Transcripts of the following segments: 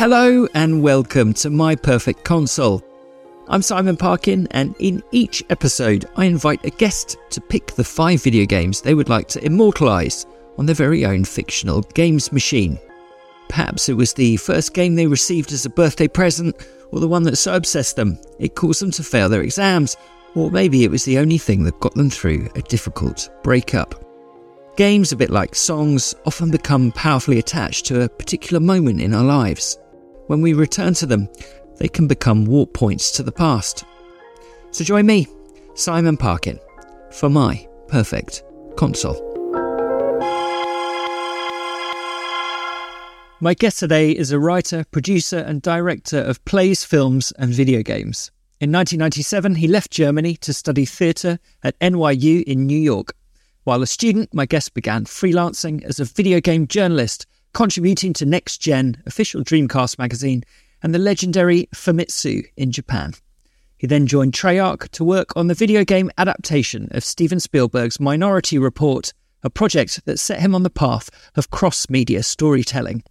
Hello and welcome to My Perfect Console. I'm Simon Parkin, and in each episode, I invite a guest to pick the five video games they would like to immortalise on their very own fictional games machine. Perhaps it was the first game they received as a birthday present, or the one that so obsessed them it caused them to fail their exams, or maybe it was the only thing that got them through a difficult breakup. Games, a bit like songs, often become powerfully attached to a particular moment in our lives. When we return to them, they can become warp points to the past. So join me, Simon Parkin, for my perfect console. My guest today is a writer, producer, and director of plays, films, and video games. In 1997, he left Germany to study theatre at NYU in New York. While a student, my guest began freelancing as a video game journalist, contributing to Next Gen, official Dreamcast magazine, and the legendary Famitsu in Japan. He then joined Treyarch to work on the video game adaptation of Steven Spielberg's Minority Report, a project that set him on the path of cross media storytelling.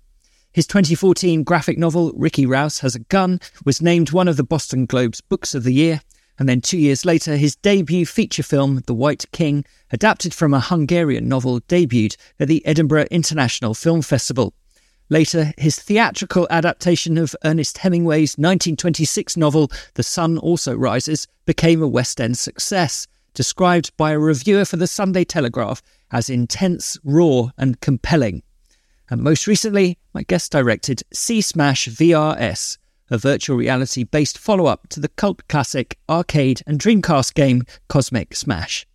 His 2014 graphic novel, Ricky Rouse Has a Gun, was named one of the Boston Globe's Books of the Year. And then two years later, his debut feature film, The White King, adapted from a Hungarian novel, debuted at the Edinburgh International Film Festival. Later, his theatrical adaptation of Ernest Hemingway's 1926 novel, The Sun Also Rises, became a West End success, described by a reviewer for the Sunday Telegraph as intense, raw, and compelling. And most recently, my guest directed C-Smash VRS, a virtual reality based follow up to the cult classic arcade and Dreamcast game Cosmic Smash.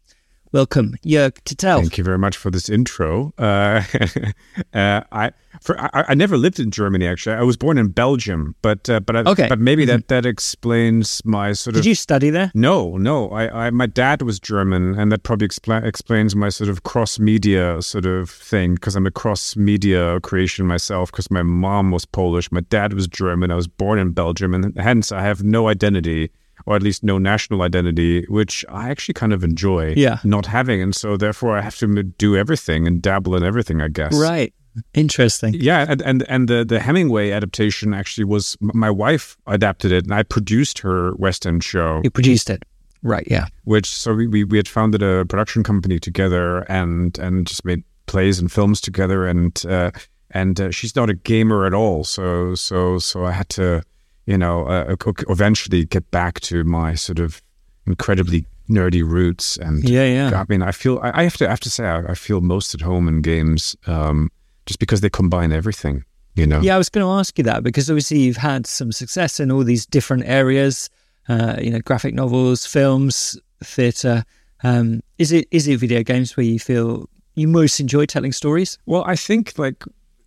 Welcome, Jörg Tittel. Thank you very much for this intro. Uh, uh, I, for, I, I never lived in Germany actually. I was born in Belgium, but uh, but I, Okay. but maybe that that explains my sort Did of. Did you study there? No, no. I, I my dad was German, and that probably expla- explains my sort of cross media sort of thing because I'm a cross media creation myself. Because my mom was Polish, my dad was German. I was born in Belgium, and hence I have no identity, or at least no national identity, which I actually kind of enjoy. Yeah. not having, and so therefore I have to do everything and dabble in everything. I guess. Right. Interesting. Yeah, and and and the the Hemingway adaptation actually was my wife adapted it, and I produced her West End show You produced it. Right, yeah. which so we, we, we had founded a production company together and and just made plays and films together and uh, and uh, she's not a gamer at all so so so I had to you know uh, e- eventually get back to my sort of incredibly nerdy roots and Yeah, yeah. I mean I feel I, I have to I have to say I, I feel most at home in games um, just because they combine everything You know? Yeah, I was going to ask you that because obviously you've had some success in all these different areas. Uh, you know, graphic novels, films, theatre. Um, is it is it video games where you feel you most enjoy telling stories? Well, I think like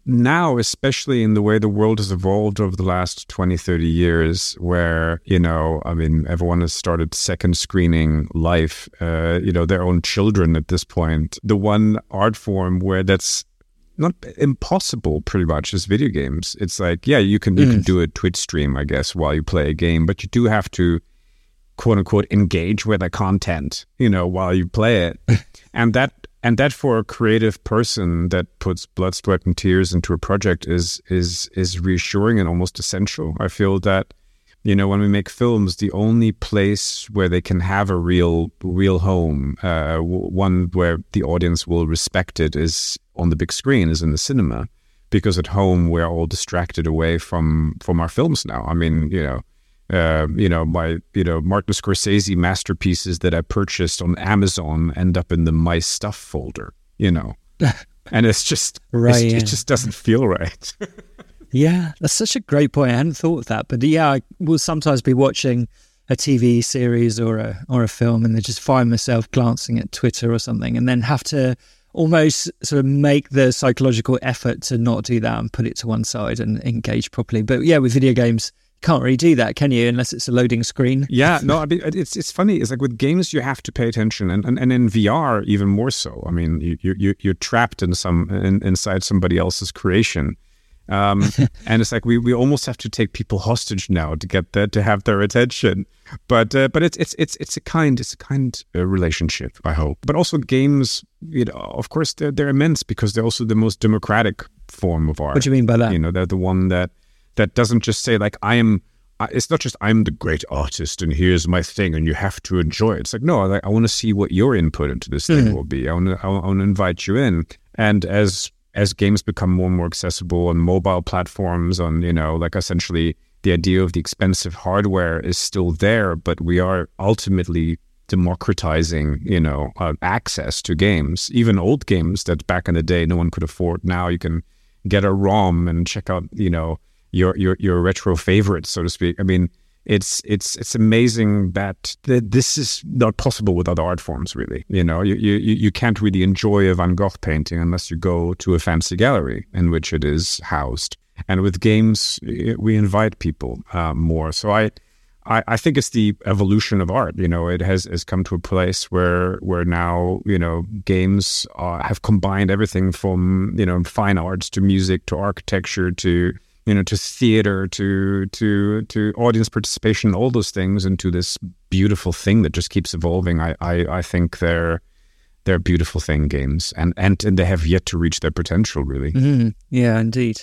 now, especially in the way the world has evolved over the last 20, 30 years, where, you know, I mean, everyone has started second screening life, uh, you know, their own children at this point. The one art form where that's not impossible pretty much is video games. It's like, yeah, you can, you mm. can do a Twitch stream, I guess, while you play a game, but you do have to quote unquote engage with the content, you know, while you play it. and that and that for a creative person that puts blood, sweat, and tears into a project is is is reassuring and almost essential. I feel that you know when we make films, the only place where they can have a real real home, uh, one where the audience will respect it, is on the big screen, is in the cinema. Because at home we're all distracted away from from our films now. I mean, you know uh, you know, my you know Martin Scorsese masterpieces that I purchased on Amazon end up in the my stuff folder. You know, and it's just right. It's, yeah. It just doesn't feel right. yeah, that's such a great point. I hadn't thought of that, but yeah, I will sometimes be watching a TV series or a or a film, and then just find myself glancing at Twitter or something, and then have to almost sort of make the psychological effort to not do that and put it to one side and engage properly. But yeah, with video games can't really do that, can you? Unless it's a loading screen. Yeah, no, I mean, it's it's funny. It's like with games, you have to pay attention, and and, and in VR even more so. I mean, you you you're trapped in some in, inside somebody else's creation, um, and it's like we, we almost have to take people hostage now to get that to have their attention. But uh, but it's it's it's it's a kind it's a kind uh, relationship. I hope. But also games, you know, of course they're they're immense because they're also the most democratic form of art. What do you mean by that? You know, they're the one that that doesn't just say like I am. It's not just I'm the great artist and here's my thing and you have to enjoy it. It's like no, I, I want to see what your input into this thing mm. will be. I want to I want to invite you in. And as as games become more and more accessible on mobile platforms, on you know like essentially the idea of the expensive hardware is still there, but we are ultimately democratizing, you know, uh, access to games, even old games that back in the day no one could afford. Now you can get a ROM and check out, you know, your your your retro favorite, so to speak. I mean, it's it's it's amazing that, this is not possible with other art forms. Really, you know, you you you can't really enjoy a Van Gogh painting unless you go to a fancy gallery in which it is housed. And with games, we invite people uh, more. So I. I, think it's the evolution of art. You know, it has, has come to a place where where now you know games uh, have combined everything from you know fine arts to music to architecture to you know, to theater, to to to audience participation, all those things and to this beautiful thing that just keeps evolving. I I, I think they're they're beautiful thing games, and, and and they have yet to reach their potential. Really, mm-hmm. yeah, indeed.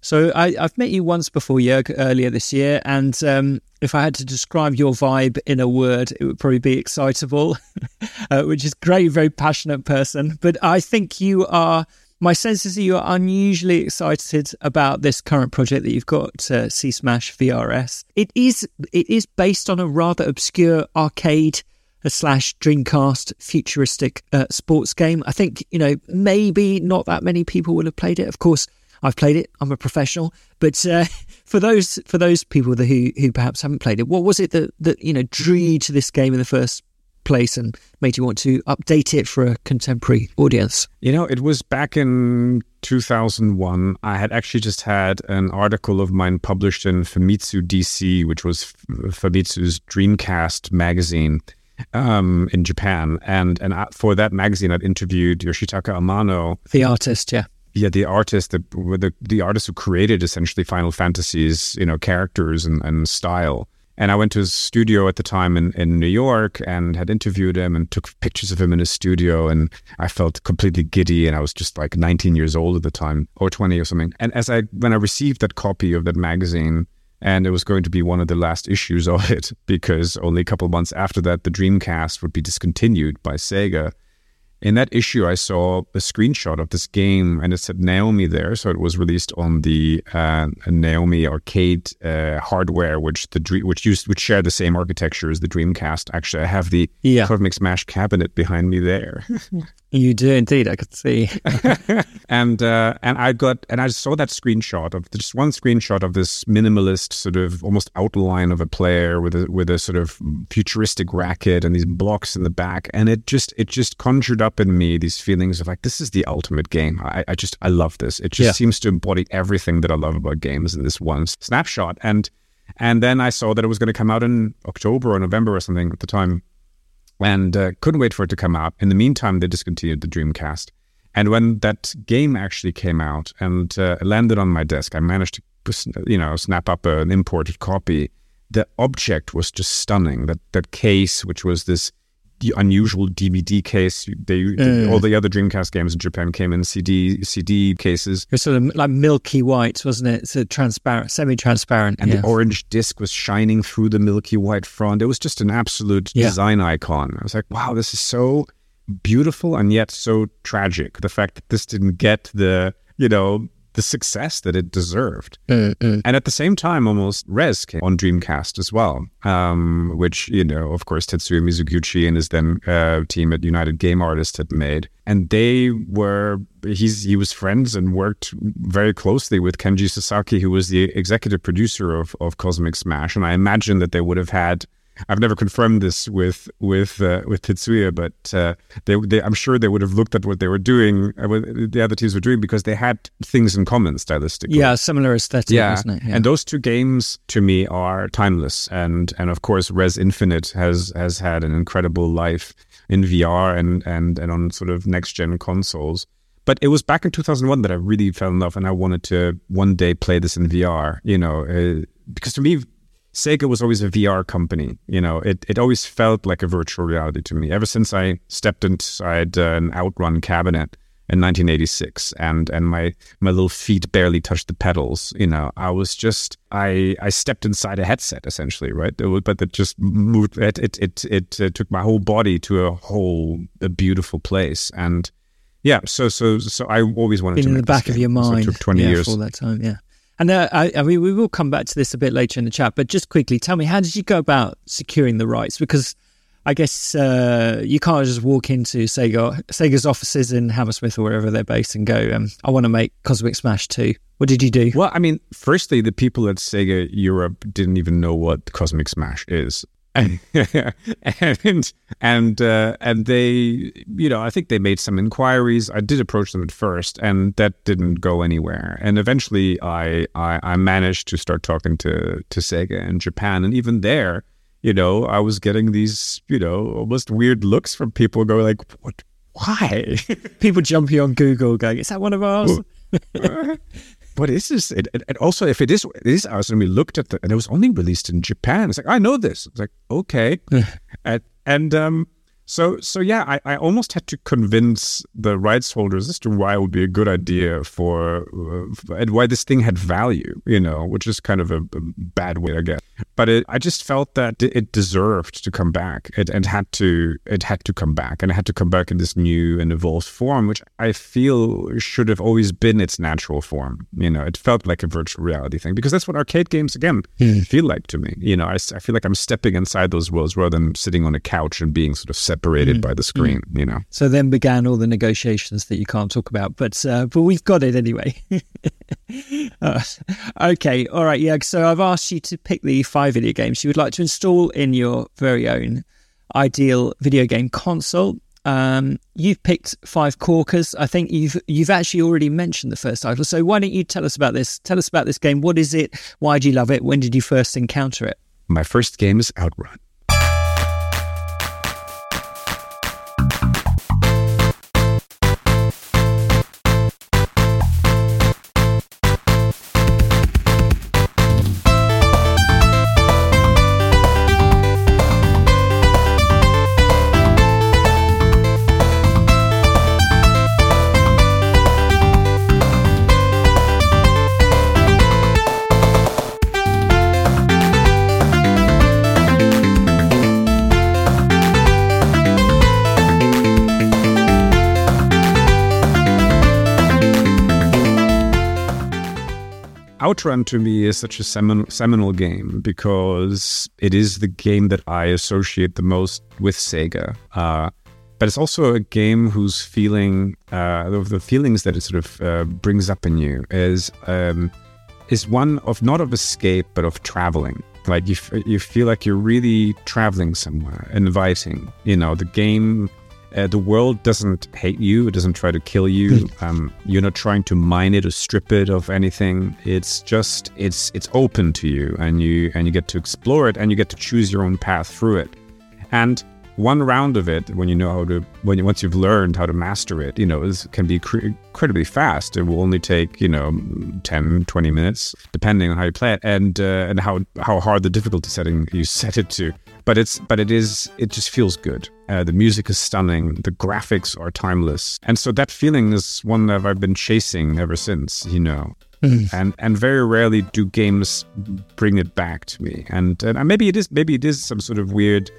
So I, have met you once before, Jörg, earlier this year, and um, if I had to describe your vibe in a word, it would probably be excitable, uh, which is great, very passionate person. But I think you are my sense is that you are unusually excited about this current project that you've got, uh, C Smash VRS. It is it is based on a rather obscure arcade uh, slash Dreamcast futuristic uh, sports game. I think you know maybe not that many people will have played it. Of course, I've played it. I'm a professional, but uh, for those for those people who who perhaps haven't played it, what was it that that you know drew you to this game in the first place and made you want to update it for a contemporary audience? You know, it was back in 2001. I had actually just had an article of mine published in Famitsu DC, which was Famitsu's Dreamcast magazine um, in Japan. And and for that magazine, I'd interviewed Yoshitaka Amano, the artist, yeah. Yeah, the artist, the, the the artist who created essentially Final Fantasy's, you know, characters and, and style. And I went to his studio at the time in, in New York and had interviewed him and took pictures of him in his studio. And I felt completely giddy. And I was just like 19 years old at the time or 20 or something. And as I, when I received that copy of that magazine, and it was going to be one of the last issues of it because only a couple months after that, the Dreamcast would be discontinued by Sega in that issue, I saw a screenshot of this game, and it said Naomi there. So it was released on the uh, Naomi arcade uh, hardware, which the which used which share the same architecture as the Dreamcast. Actually, I have the yeah. Cosmic Smash cabinet behind me there. You do indeed. I could see. and uh, and I got and I saw that screenshot of just one screenshot of this minimalist sort of almost outline of a player with a with a sort of futuristic racket and these blocks in the back, and it just it just conjured up in me these feelings of like this is the ultimate game. I, I just I love this. It just Yeah. seems to embody everything that I love about games in this one snapshot. And and then I saw that it was going to come out in October or November or something at the time and uh, couldn't wait for it to come out. In the meantime, they discontinued the Dreamcast. And when that game actually came out and uh, landed on my desk, I managed to, you know, snap up an imported copy. The object was just stunning. That that case, which was this the unusual DVD case, they all the other Dreamcast games in Japan came in CD CD cases. It was sort of like milky white, wasn't it? It's a transparent, semi-transparent. and yeah. the orange disc was shining through the milky white front. It was just an absolute Yeah. design icon. I was like, wow, this is so beautiful and yet so tragic. The fact that this didn't get the, you know, the success that it deserved. And at the same time, almost Rez came on Dreamcast as well, um, which, you know, of course, Tetsuya Mizuguchi and his then uh, team at United Game Artists had made. And they were, he's, he was friends and worked very closely with Kenji Sasaki, who was the executive producer of, of Cosmic Smash. And I imagine that they would have had I've never confirmed this with with uh, with Tetsuya, but uh, they, they, I'm sure they would have looked at what they were doing, uh, what the other teams were doing, because they had things in common stylistically. yeah, similar aesthetic, Yeah. wasn't it? Yeah. and those two games to me are timeless, and and of course, Rez Infinite has has had an incredible life in VR and and and on sort of next gen consoles. But it was back in 2001 that I really fell in love, and I wanted to one day play this in VR. You know, uh, because to me, Sega was always a VR company. You know, it, it always felt like a virtual reality to me. Ever since I stepped inside uh, an Outrun cabinet in 1986, and and my my little feet barely touched the pedals. You know, I was just I I stepped inside a headset essentially, right? It but it just moved. It it it, it uh, took my whole body to a whole a beautiful place, and yeah. So so so I always wanted been to in the back of game. your So mind. it took 20 yeah, years. for all that time. Yeah. And uh, I, I mean, we will come back to this a bit later in the chat, but just quickly, tell me, how did you go about securing the rights? Because I guess uh, you can't just walk into Sega Sega's offices in Hammersmith or wherever they're based and go, um, "I want to make Cosmic Smash 2. What did you do? Well, I mean, firstly, the people at Sega Europe didn't even know what Cosmic Smash is. And and uh, and they, you know, I think they made some inquiries. I did approach them at first, and that didn't go anywhere. And eventually, I I, I managed to start talking to to Sega in Japan, and even there, you know, I was getting these, you know, almost weird looks from people going like, "What? Why?" People jumping on Google going, "Is that one of ours?" What is this? And, and- also, if it is, it is ours, and we looked at the, and it was only released in Japan. It's like I know this. It's like okay, and, and um, so so yeah, I, I almost had to convince the rights holders as to why it would be a good idea for, uh, and why this thing had value. You know, which is kind of a, a bad way, I guess. But it, I just felt that it deserved to come back. It and had to it had to come back, and it had to come back in this new and evolved form, which I feel should have always been its natural form. You know, it felt like a virtual reality thing because that's what arcade games again feel like to me. You know, I, I, feel like I'm stepping inside those worlds rather than sitting on a couch and being sort of separated by the screen. You know. So then began all the negotiations that you can't talk about, but uh, but we've got it anyway. Uh, okay, all right, yeah. So I've asked you to pick the five video games you would like to install in your very own ideal video game console. Um, you've picked five corkers. I think you've you've actually already mentioned the first title. So why don't you tell us about this? Tell us about this game. What is it? Why do you love it? When did you first encounter it? My first game is Outrun. Outrun to me is such a semin- seminal game because it is the game that I associate the most with Sega. Uh, but it's also a game whose feeling, uh, the feelings that it sort of uh, brings up in you is um, is one of not of escape but of traveling. Like you, f- you feel like you're really traveling somewhere, inviting. You know, the game, uh, the world doesn't hate you. It doesn't try to kill you. um, you're not trying to mine it or strip it of anything. It's just it's it's open to you, and you and you get to explore it, and you get to choose your own path through it. And one round of it, when you know how to, when you, once you've learned how to master it, you know, is, can be cr- incredibly fast. It will only take, you know, 10, 20 minutes, depending on how you play it and, uh, and how, how hard the difficulty setting you set it to. But it's, but it is, it just feels good. Uh, the music is stunning. The graphics are timeless. And so that feeling is one that I've been chasing ever since, you know. And and very rarely do games bring it back to me. And, and maybe it is maybe it is some sort of weird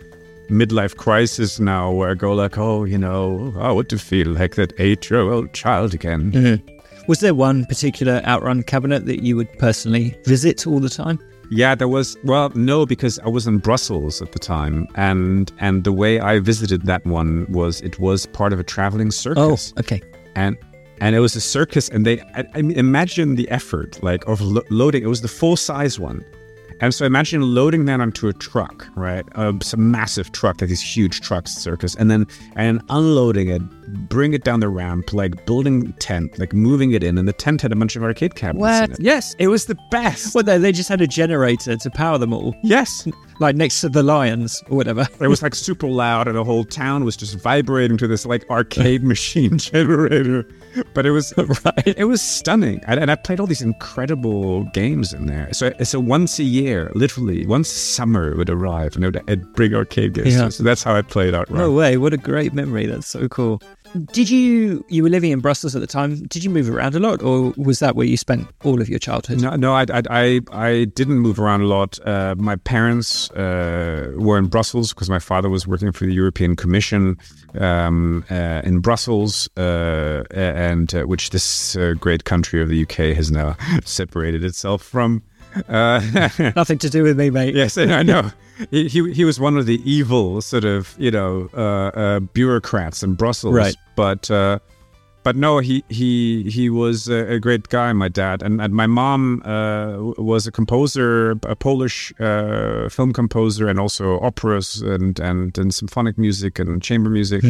midlife crisis now where I go like, oh, you know, I want to feel like that eight-year-old child again. Was there one particular Outrun cabinet that you would personally visit all the time? Yeah, there was. Well, no, because I was in Brussels at the time, and and the way I visited that one was it was part of a traveling oh, circus. Oh, okay. and and it was a circus, and they I, I mean, imagine the effort like of lo- loading. It was the full size one, and so imagine loading that onto a truck, right? Uh, some massive truck, like these huge trucks, circus, and then and unloading it, bring it down the ramp, like building tent, like moving it in, and the tent had a bunch of arcade cabinets. in What? it. Yes, it was the best. Well, they, they just had a generator to power them all, Yes, like next to the lions or whatever. it was like super loud, and the whole town was just vibrating to this like arcade machine generator. But it was Right. It was stunning, and, and I played all these incredible games in there. So, so once a year, literally once summer would arrive, and it would I'd bring arcade games. Yeah. So that's how I played out. No way! What a great memory. That's so cool. Did you you were living in Brussels at the time? Did you move around a lot, or was that where you spent all of your childhood? No, no, I, I, I, I didn't move around a lot. Uh, my parents uh, were in Brussels because my father was working for the European Commission um, uh, in Brussels, uh, and uh, which this uh, great country of the UK has now separated itself from. Uh, Nothing to do with me, mate. Yes, I know. He, he he was one of the evil sort of you know uh, uh, bureaucrats in Brussels, Right. But uh, but no, he he he was a, a great guy, my dad, and, and my mom uh, was a composer, a Polish uh, film composer, and also operas and, and and symphonic music and chamber music.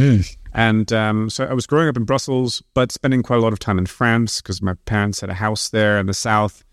And um, so I was growing up in Brussels, but spending quite a lot of time in France because my parents had a house there in the south.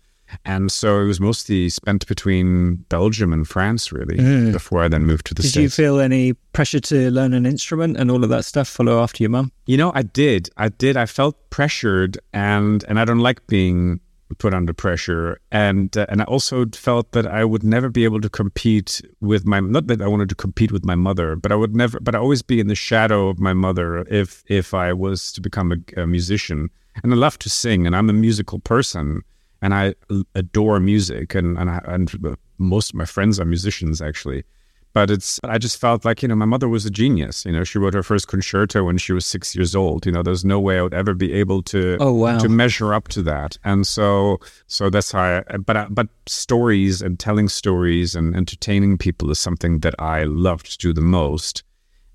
And so it was mostly spent between Belgium and France, really, before I then moved to the Did States. you feel any pressure to learn an instrument and all of that stuff? Follow after your mum? You know, I did. I did. I felt pressured, and and I don't like being put under pressure, and uh, and I also felt that I would never be able to compete with my. Not that I wanted to compete with my mother, but I would never. But I always be in the shadow of my mother if if I was to become a, a musician. And I love to sing, and I'm a musical person, and I adore music, and and I, and most of my friends are musicians actually but it's I just felt like you know my mother was a genius. You know, she wrote her first concerto when she was six years old. You know, there's no way I would ever be able to Oh, wow. to measure up to that. And so so that's how. I, but I, but stories and telling stories and entertaining people is something that I love to do the most.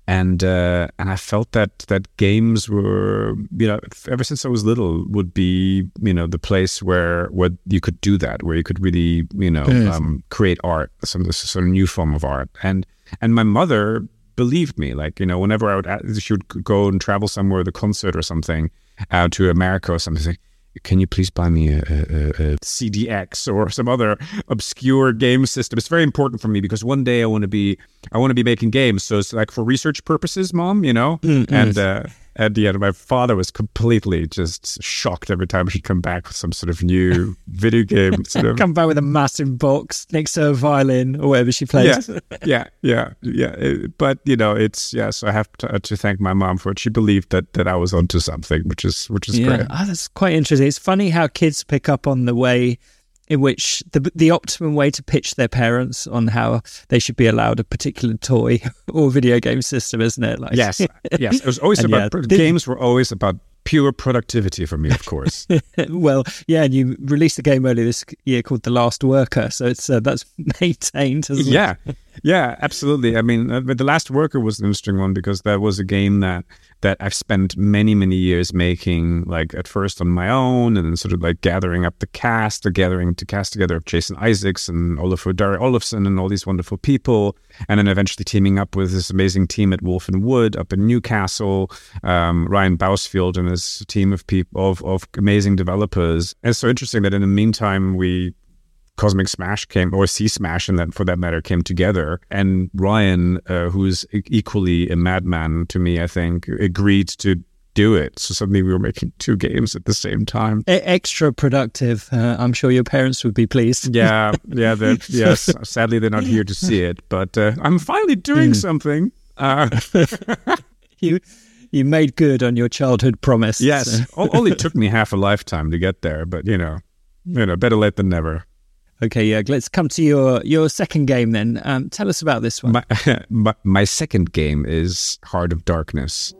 And uh, and I felt that that games were you know ever since I was little would be you know the place where where you could do that where you could really you know um, create art some sort of new form of art. And and my mother believed me like you know whenever I would she would go and travel somewhere the concert or something out to America or something can you please buy me a, a, a CDX or some other obscure game system? It's very important for me because one day I want to be I want to be making games. So it's like for research purposes, mom, you know. And uh, and end, my father was completely just shocked every time she'd come back with some sort of new video game. Sort of, Come back with a massive box next to a violin or whatever she plays. yeah, yeah, yeah, yeah. It- but you know, it's yeah. So I have to, uh, to thank my mom for it. She believed that that I was onto something, which is which is Yeah, great. oh, that's quite interesting. It's funny how kids pick up on the way in which the the optimum way to pitch their parents on how they should be allowed a particular toy or video game system, isn't it? Like, Yes, yes. It was always about yeah, games. Were always about pure productivity for me, of course. well, yeah, and you released a game earlier this year called The Last Worker, so it's uh, that's maintained. Hasn't it? yeah, Yeah, absolutely. I mean, uh, but the Last Worker was an interesting one because that was a game that that I've spent many many years making. Like at first on my own, and then sort of like gathering up the cast, the gathering to cast together of Jason Isaacs and Olafur Darri Olafsson and all these wonderful people, and then eventually teaming up with this amazing team at Wolf and Wood up in Newcastle, um, Ryan Bousfield and his team of people of of amazing developers. And it's so interesting that in the meantime we Cosmic Smash came, or C-Smash, and that for that matter, came together. And Ryan, uh, who's equally a madman to me, I think, agreed to do it. So suddenly we were making two games at the same time. Extra productive. Uh, I'm sure your parents would be pleased. yeah, yeah. Yes. Sadly, they're not here to see it, but uh, I'm finally doing mm. something. Uh, you you made good on your childhood promise. Yes, so. only took me half a lifetime to get there, but you know, you know, better late than never. Okay, yeah. Let's come to your your second game then. Um, tell us about this one. My, my, my second game is Heart of Darkness.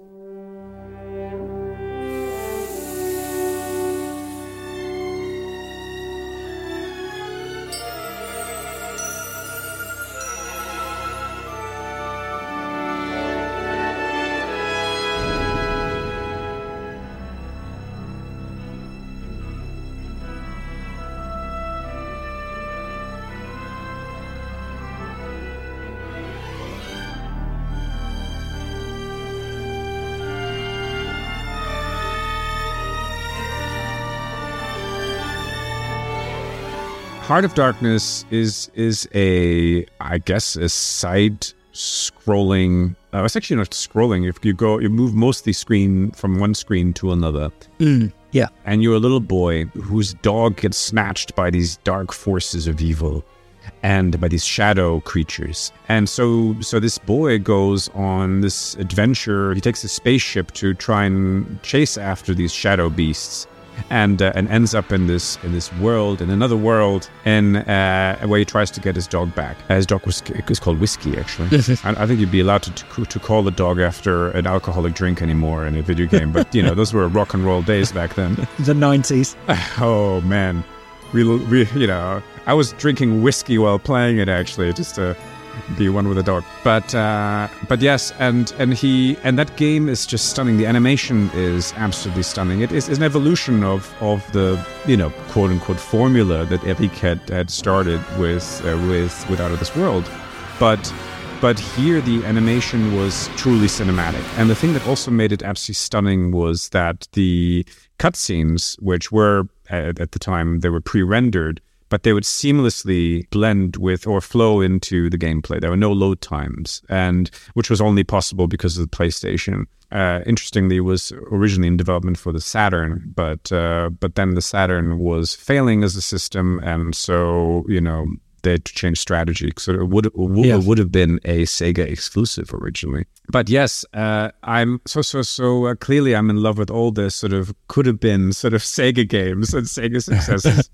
Heart of Darkness is is a I guess a side scrolling. Uh, it's actually not scrolling. If you go, you move mostly screen from one screen to another. Mm, yeah, and you're a little boy whose dog gets snatched by these dark forces of evil and by these shadow creatures. And so so this boy goes on this adventure. He takes a spaceship to try and chase after these shadow beasts and uh, and ends up in this in this world in another world in uh, where he tries to get his dog back. Uh, his dog was is called Whiskey actually. I, I, think you'd be allowed to, to, to call the dog after an alcoholic drink anymore in a video game, but you know those were rock and roll days back then. the nineties. Oh man, we, we you know I was drinking whiskey while playing it actually just to be one with the dog. But uh, but yes, and and he and that game is just stunning. The animation is absolutely stunning. It is an evolution of of the you know quote unquote formula that Eric had, had started with uh, with with Out of This World, but. But here the animation was truly cinematic. And the thing that also made it absolutely stunning was that the cutscenes, which were at, at the time they were pre-rendered, but they would seamlessly blend with or flow into the gameplay. There were no load times, and which was only possible because of the PlayStation. Uh, interestingly, was originally in development for the Saturn, but uh, but then the Saturn was failing as a system, and so you know they had to change strategy. So it would would, yes. would have been a Sega exclusive originally. But yes, uh, I'm so so so uh, clearly I'm in love with all this sort of could have been sort of Sega games and Sega successes.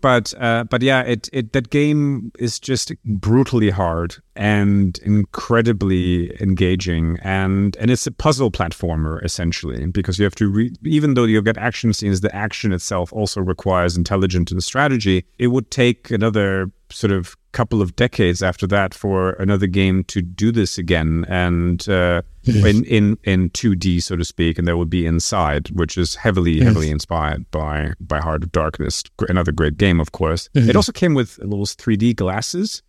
but uh, but yeah, it it that game is just brutally hard and incredibly engaging and and it's a puzzle platformer essentially because you have to re- even though you get action scenes the action itself also requires intelligence and strategy it would take another sort of couple of decades after that for another game to do this again and uh, in, in in 2D so to speak and there would be Inside which is heavily heavily inspired by by Heart of Darkness another great game of course mm-hmm. it also came with little 3D glasses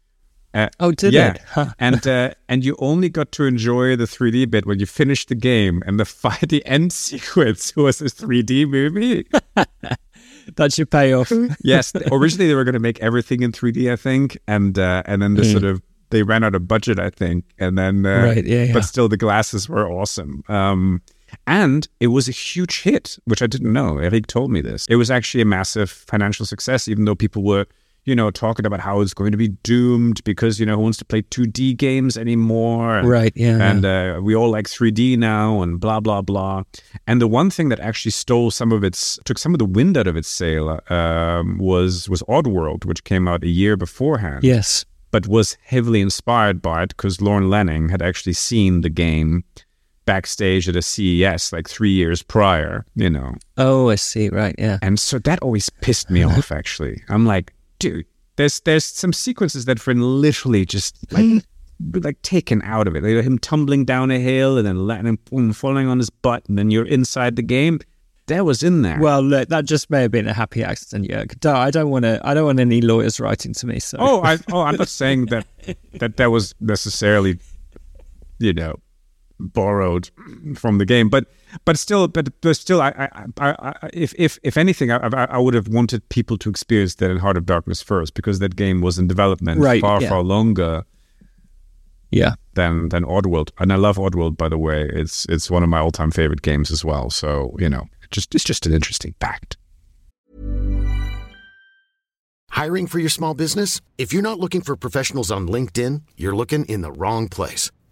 uh, oh, did yeah. it? Huh. and uh, and you only got to enjoy the 3D bit when you finished the game, and the fi- the end sequence was a 3D movie. That's your payoff. yes. Originally, they were going to make everything in 3D, I think, and uh, and then the mm. sort of they ran out of budget, I think, and then uh, right, yeah, yeah, but still the glasses were awesome. Um, and it was a huge hit, which I didn't know. Eric told me this. It was actually a massive financial success, even though people were you know, talking about how it's going to be doomed because, you know, who wants to play 2D games anymore? And, right, yeah. And uh, we all like 3D now and blah, blah, blah. And the one thing that actually stole some of its, took some of the wind out of its sail um, was, was Oddworld, which came out a year beforehand. Yes. But was heavily inspired by it because Lorne Lanning had actually seen the game backstage at a CES like three years prior, you know. Oh, I see. Right. Yeah. And so that always pissed me off, actually. I'm like, dude, there's there's some sequences that Frin literally just like like taken out of it. Like him tumbling down a hill and then letting him boom, falling on his butt, and then you're inside the game. That was in there. Well, look, that just may have been a happy accident, Jörg. I don't want to. I don't want any lawyers writing to me. So. Oh, I, oh, I'm not saying that that that was necessarily, you know, borrowed from the game, but but still, but, but still, I, I, I, I, if if if anything, I, I would have wanted people to experience that in Heart of Darkness first because that game was in development Right, far yeah. far longer yeah. than than Oddworld, and I love Oddworld by the way. It's it's one of my all time favorite games as well. So you know, just it's just an interesting fact. Hiring for your small business? If you're not looking for professionals on LinkedIn, you're looking in the wrong place.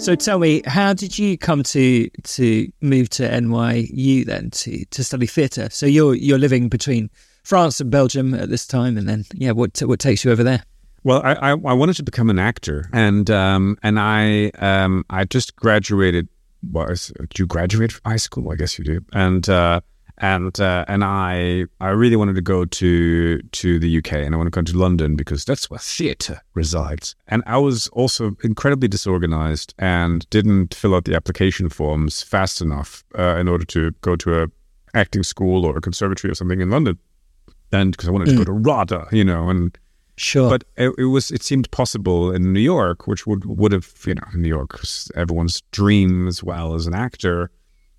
So tell me, how did you come to to move to NYU then to to study theatre? So you're you're living between France and Belgium at this time, and then yeah, what what takes you over there? Well, I, I, I wanted to become an actor, and um, and I um, I just graduated. Well, do you graduate from high school? I guess you do. And uh, and uh, and I I really wanted to go to to the UK, and I want to go to London because that's where theatre resides. And I was also incredibly disorganized and didn't fill out the application forms fast enough uh, in order to go to a acting school or a conservatory or something in London. And because I wanted to go to RADA, you know, and Sure, but it, it was it seemed possible in New York, which would would have you know New York was everyone's dream as well as an actor,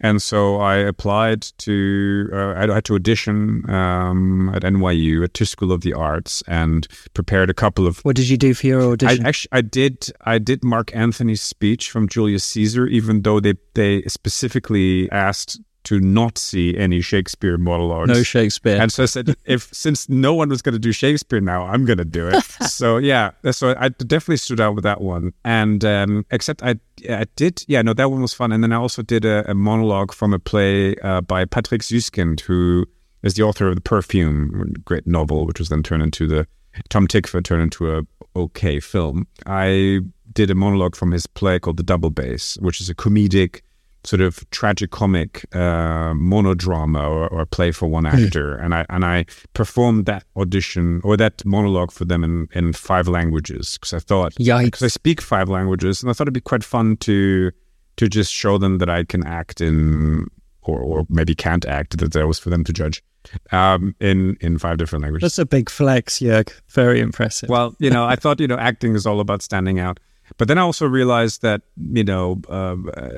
and so I applied to uh, I had to audition um, at NYU at Tisch School of the Arts and prepared a couple of. what did you do for your I audition? actually I did I did Mark Antony's speech from Julius Caesar, even though they they specifically asked to not see any Shakespeare monologues. no Shakespeare. And so I said, if since no one was going to do Shakespeare now, I'm going to do it. so yeah, so I definitely stood out with that one. And um, except I, I did, yeah, no, that one was fun. And then I also did a, a monologue from a play uh, by Patrick Süskind, who is the author of The Perfume, great novel, which was then turned into the Tom Tykwer turned into a okay film. I did a monologue from his play called The Double Bass, which is a comedic sort of tragicomic uh, monodrama or, or play for one actor, and I and I performed that audition or that monologue for them in, in five languages because I thought because I speak five languages, and I thought it'd be quite fun to to just show them that I can act in or or maybe can't act that that was for them to judge um, in in five different languages. That's a big flex, Jörg. Very impressive. Well, you know, I thought you know acting is all about standing out, but then I also realized that you know uh,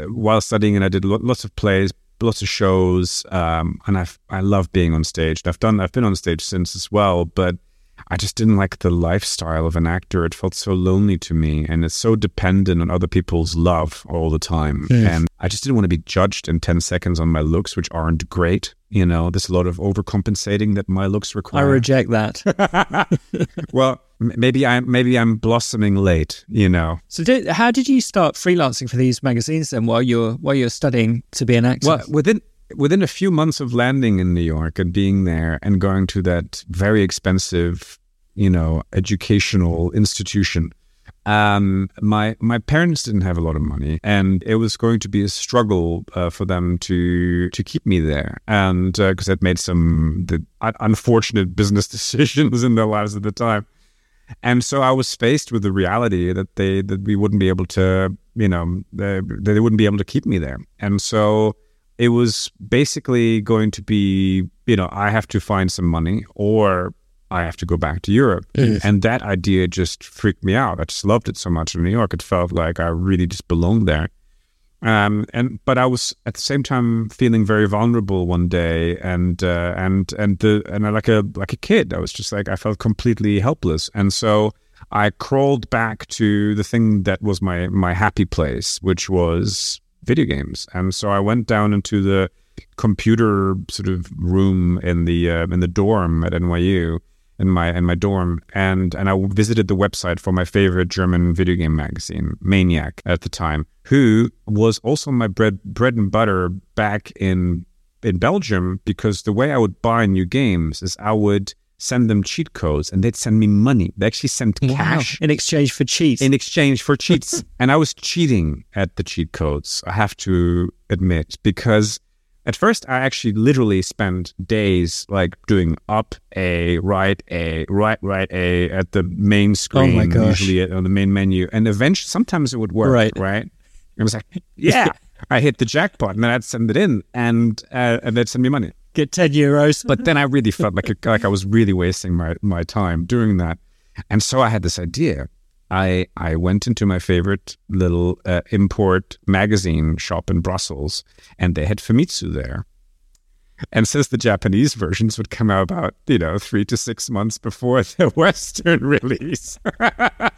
while studying, and I did lots of plays, lots of shows, um, and I I love being on stage. And I've done I've been on stage since as well, but I just didn't like the lifestyle of an actor. It felt so lonely to me, and it's so dependent on other people's love all the time. And I just didn't want to be judged in ten seconds on my looks, which aren't great. You know, there's a lot of overcompensating that my looks require. I reject that. well, maybe I'm maybe I'm blossoming late. You know. so, did, how did you start freelancing for these magazines then? While you're while you're studying to be an actor? Well, within within a few months of landing in New York and being there and going to that very expensive, you know, educational institution. Um, my my parents didn't have a lot of money, and it was going to be a struggle uh, for them to to keep me there, and because they'd made some the unfortunate business decisions in their lives at the time. And so I was faced with the reality that they that we wouldn't be able to, you know, they, they wouldn't be able to keep me there. And so it was basically going to be, you know, I have to find some money or I have to go back to Europe. And that idea just freaked me out. I just loved it so much in New York. It felt like I really just belonged there. Um, and but I was at the same time feeling very vulnerable one day, and uh, and and the and I, like a like a kid, I was just like I felt completely helpless, and so I crawled back to the thing that was my my happy place, which was video games, and so I went down into the computer sort of room in the uh, in the dorm at NYU in my in my dorm and and I visited the website for my favorite German video game magazine Maniac at the time who was also my bread bread and butter back in in Belgium because the way I would buy new games is I would send them cheat codes and they'd send me money they actually sent cash in exchange for cheats. in exchange for cheats. and I was cheating at the cheat codes, I have to admit, because at first I actually literally spent days like doing up A, right A, right, right A at the main screen, Oh my gosh. usually on the main menu. And eventually, sometimes it would work, Right. right? I was like, yeah, I hit the jackpot and then I'd send it in and, uh, and they'd send me money. Get 10 euros. But then I really felt like a, like I was really wasting my, my time doing that, and so I had this idea. I I went into my favorite little uh, import magazine shop in Brussels, and they had Famitsu there. And since the Japanese versions would come out about you know three to six months before the Western release,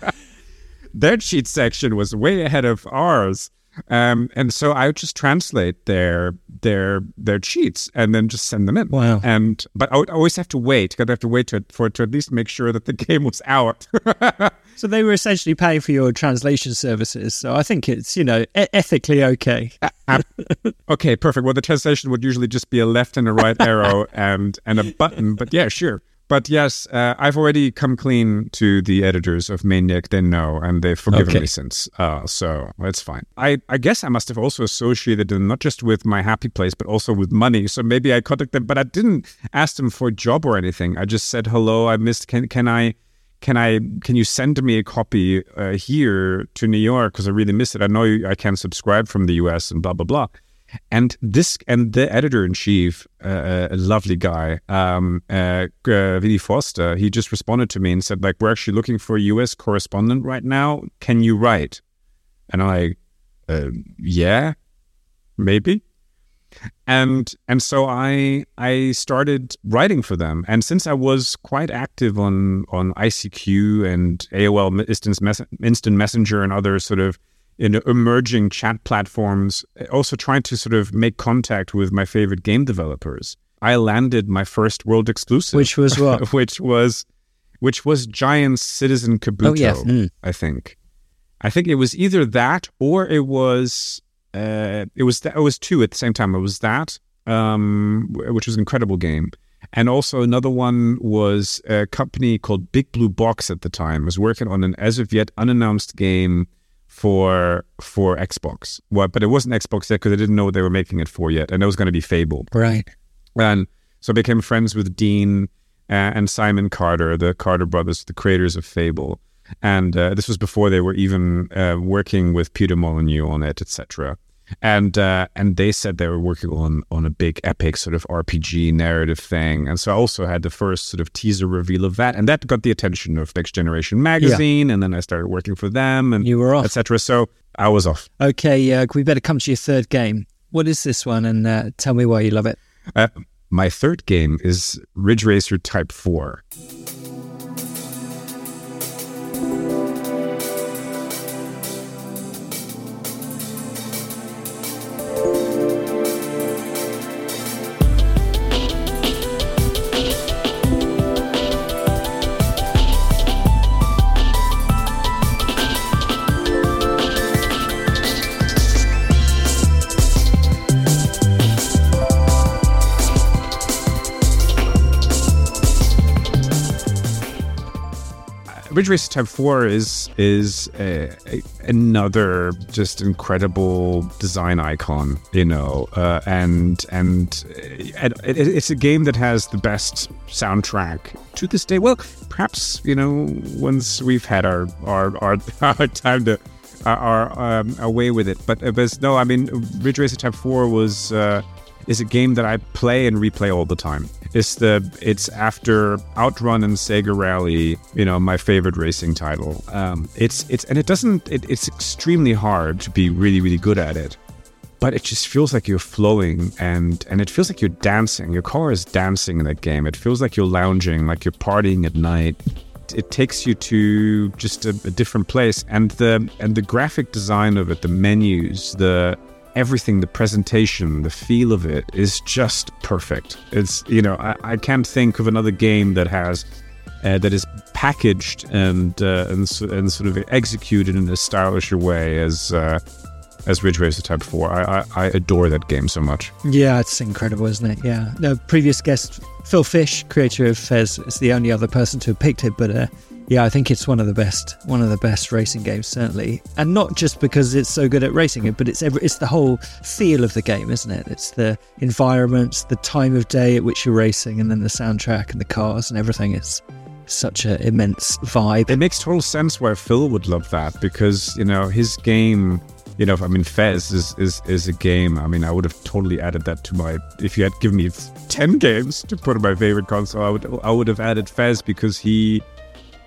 their cheat section was way ahead of ours. Um, and so I would just translate their their their cheats and then just send them in. Wow. And but I would always have to wait. because I'd have to wait to, for to at least make sure that the game was out. So they were essentially paying for your translation services. So I think it's, you know, e- ethically okay. okay, perfect. Well, the translation would usually just be a left and a right arrow and and a button. But yeah, sure. But yes, uh, I've already come clean to the editors of Maniac. They know, and they've forgiven Okay. me since. Uh, so it's fine. I, I guess I must have also associated them not just with my happy place, but also with money. So maybe I contacted them, but I didn't ask them for a job or anything. I just said, "Hello, I missed. Can can I?" Can I? Can you send me a copy uh, here to New York because I really miss it? I know you- I can subscribe from the U.S. and blah blah blah. And this and the editor in chief, uh, a lovely guy, um, uh, uh, Vinny Foster, he just responded to me and said, like, we're actually looking for a U.S. correspondent right now. Can you write? And I'm like, uh, yeah, maybe. And and so I I started writing for them. And since I was quite active on on ICQ and AOL Instant, Mess- Instant Messenger and other sort of in emerging chat platforms, also trying to sort of make contact with my favorite game developers. I landed my first world exclusive, Which was what? which was which was Giant Citizen Kabuto. Oh, yeah. Mm. I think. I think it was either that or it was uh, it was that it was two at the same time. It was that, um, which was an incredible game, and also another one was a company called Big Blue Box at the time was working on an as of yet unannounced game for for Xbox. Well, but it wasn't Xbox yet because they didn't know what they were making it for yet, and it was going to be Fable. Right. And so I became friends with Dean uh, and Simon Carter, the Carter brothers, the creators of Fable. And uh, this was before they were even uh, working with Peter Molyneux on it, etc. And uh, and they said they were working on on a big epic sort of RPG narrative thing. And so I also had the first sort of teaser reveal of that, and that got the attention of Next Generation magazine. And then I started working for them, and You were off. etc. So I was off. Okay, uh, we better come to your third game. What is this one? And uh, tell me why you love it. Uh, my third game is Ridge Racer Type Four. Ridge Racer Type Four is is a, a, another just incredible design icon, you know, uh, and and uh, it, it's a game that has the best soundtrack to this day. Well, perhaps you know once we've had our our our, our time to our, our um, our way with it, but uh, but no, I mean Ridge Racer Type Four was. Uh, is a game that I play and replay all the time. It's the it's after Outrun and Sega Rally, you know, my favorite racing title. Um, it's it's and it doesn't it, it's extremely hard to be really really good at it, but it just feels like you're flowing and and it feels like you're dancing. Your car is dancing in that game. It feels like you're lounging, like you're partying at night it takes you to just a, a, different place and the and the graphic design of it the menus the everything, the presentation, the feel of it is just perfect. It's you know I, I can't think of another game that has uh, that is packaged and, uh, and and sort of executed in a stylish way as uh, as Ridge Racer Type Four. I, I, I adore that game so much. Yeah, it's incredible, isn't it? Yeah. The previous guest Phil Fish, creator of Fez, is the only other person to have picked it, but uh, yeah, I think it's one of the best, one of the best racing games, certainly, and not just because it's so good at racing it, but it's every, it's the whole feel of the game, isn't it? It's the environments, the time of day at which you're racing, and then the soundtrack and the cars and everything. Is such an immense vibe. It makes total sense why Phil would love that because you know his game. You know, I mean, Fez is, is is a game. I mean, I would have totally added that to my. If you had given me ten games to put on my favorite console, I would I would have added Fez because he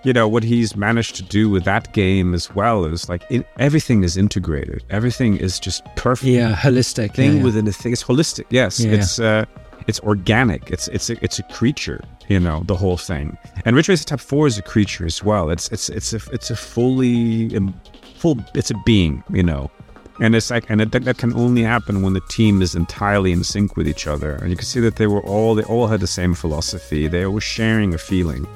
you know what he's managed to do with that game as well is like in, everything is integrated. Everything is just perfect. Yeah holistic thing yeah, yeah. within a thing. It's holistic yes. Yeah. it's uh it's organic. It's it's a, it's a creature you know the whole thing. And Ridge Racer Type 4 is a creature as well. It's it's it's a it's a fully um, full it's a being you know. And it's like and it, that, that can only happen when the team is entirely in sync with each other. And you can see that they were all they all had the same philosophy. They were sharing a feeling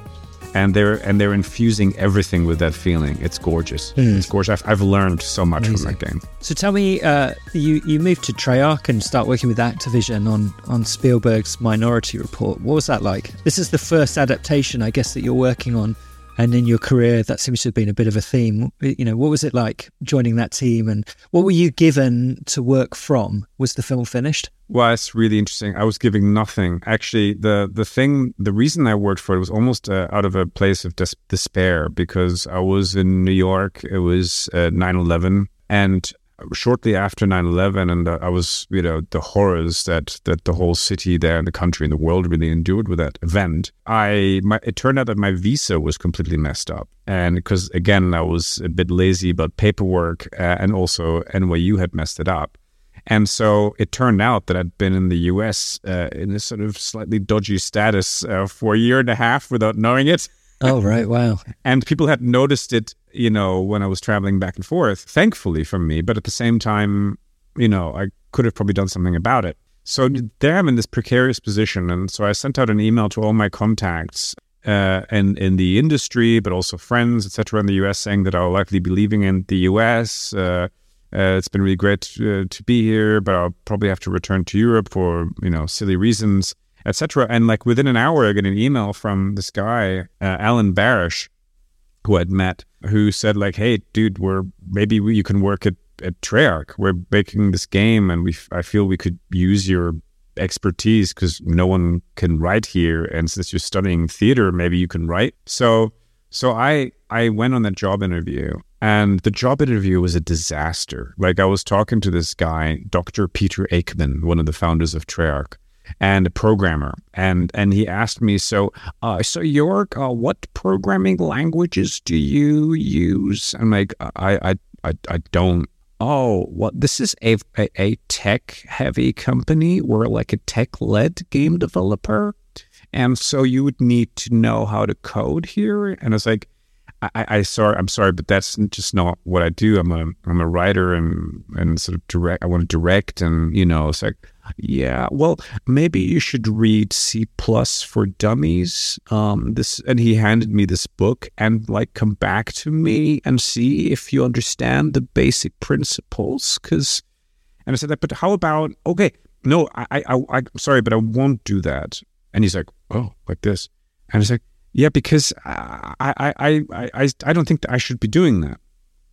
and they're and they're infusing everything with that feeling. It's gorgeous. It's gorgeous. I've, I've learned so much from that game. So tell me, uh, you you moved to Treyarch and start working with Activision on on Spielberg's Minority Report. What was that like? This is the first adaptation, I guess, that you're working on, and in your career, that seems to have been a bit of a theme. You know, what was it like joining that team, and what were you given to work from? Was the film finished? Well, it's really interesting. I was giving nothing. Actually, the the thing, the reason I worked for it was almost uh, out of a place of des- despair because I was in New York. It was uh, 9/11, and shortly after 9/11, and uh, I was, you know, the horrors that that the whole city there, and the country, and the world really endured with that event. I, my, it turned out that my visa was completely messed up, and because again, I was a bit lazy about paperwork, uh, and also NYU had messed it up. And so it turned out that I'd been in the US uh, in a sort of slightly dodgy status uh, for a year and a half without knowing it. Oh right, wow. And people had noticed it, you know, when I was traveling back and forth, thankfully from me. But at the same time, you know, I could have probably done something about it. So there I'm in this precarious position. And so I sent out an email to all my contacts uh, in, in the industry, but also friends, etc., in the US saying that I'll likely be leaving in the US. Uh, uh, it's been really great uh, to be here, but I'll probably have to return to Europe for you know silly reasons, etc. And like within an hour, I get an email from this guy, uh, Alan Barish, who I'd met, who said like, "Hey, dude, we're maybe we, you can work at at Treyarch. We're making this game, and we I feel we could use your expertise because no one can write here, and since you're studying theater, maybe you can write." So so I I went on that job interview and the job interview was a disaster. Like I was talking to this guy, Dr. Peter Akemann, one of the founders of Treyarch, and a programmer, and and he asked me, so uh, so York, uh, what programming languages do you use? I'm like, I I I, I don't. Oh, what? This is a, a, a tech heavy company. We're like a tech led game developer. And so you would need to know how to code here. And I was like, I, I sorry, I'm sorry, but that's just not what I do. I'm a I'm a writer and and sort of direct. I want to direct, and you know, it's like, yeah, well, maybe you should read C plus for Dummies. Um, this, and he handed me this book, and like, come back to me and see if you understand the basic principles, because. And I said that, but how about okay? No, I, I, I, I'm sorry, but I won't do that. And he's like, oh, like this, and it's like, yeah, because I, I, I, I, I don't think I should be doing that.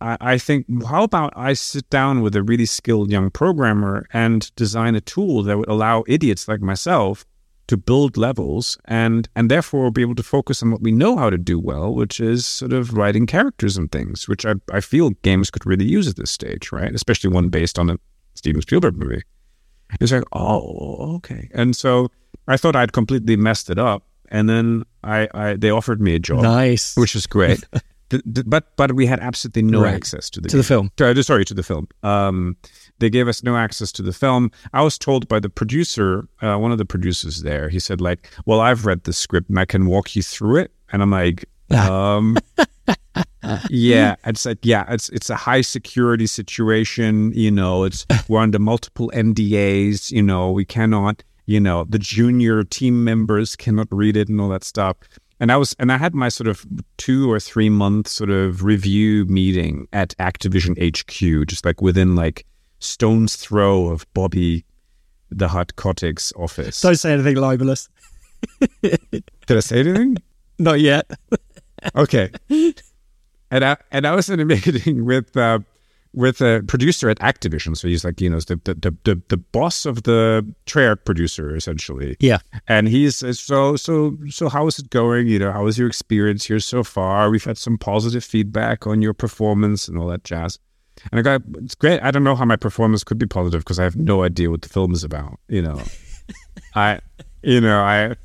I, I think, how about I sit down with a really skilled young programmer and design a tool that would allow idiots like myself to build levels and and therefore be able to focus on what we know how to do well, which is sort of writing characters and things, which I, I feel games could really use at this stage, right? Especially one based on a Steven Spielberg movie. He's like, oh, okay. And so I thought I'd completely messed it up. And then I, I they offered me a job, Nice. which was great. Th- th- but but we had absolutely no Right. access to the To the film. To- uh, sorry, to the film. Um, they gave us no access to the film. I was told by the producer, uh, one of the producers there, he said like, "Well, I've read the script and I can walk you through it." And I'm like, um, yeah, it's like yeah, it's it's a high security situation. You know, it's we're under multiple NDAs. You know, we cannot. You know, the junior team members cannot read it and all that stuff. And I was, and I had my sort of two or three month sort of review meeting at Activision HQ, just like within like stone's throw of Bobby, the Hot Kotick's office. Don't say anything libelous. Did I say anything? Not yet. okay. And I and I was in a meeting with uh, with a producer at Activision. So he's like, you know, the the the, the, the boss of the Treyarch producer essentially. Yeah. And he's uh, so so so how is it going? You know, how was your experience here so far? We've had some positive feedback on your performance and all that jazz. And I go, it's great. I don't know how my performance could be positive because I have no idea what the film is about. You know, I, you know, I,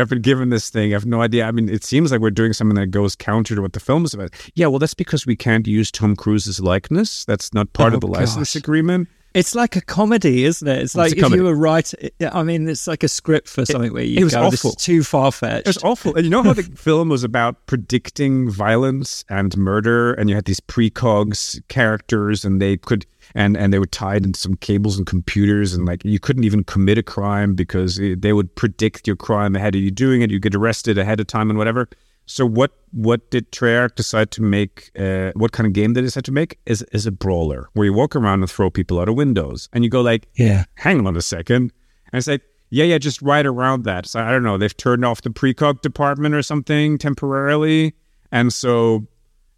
I've been given this thing. I have no idea. I mean, it seems like we're doing something that goes counter to what the film is about. Yeah, well, that's because we can't use Tom Cruise's likeness. That's not part Oh, of the license gosh. agreement. It's like a comedy, isn't it? It's like a if you were writing. I mean, it's like a script for something where you it was go, "This awful. is too far fetched." It was awful. And you know how the film was about predicting violence and murder, and you had these precogs characters, and they could and and they were tied into some cables and computers, and like you couldn't even commit a crime because it- they would predict your crime ahead of you doing it. You get arrested ahead of time and whatever. So what what did Treyarch decide to make? Uh, what kind of game did they decide to make? Is is a brawler where you walk around and throw people out of windows, and you go like, Yeah. hang on a second. And it's like, yeah, yeah, just right around that. So I don't know, they've turned off the precog department or something temporarily. And so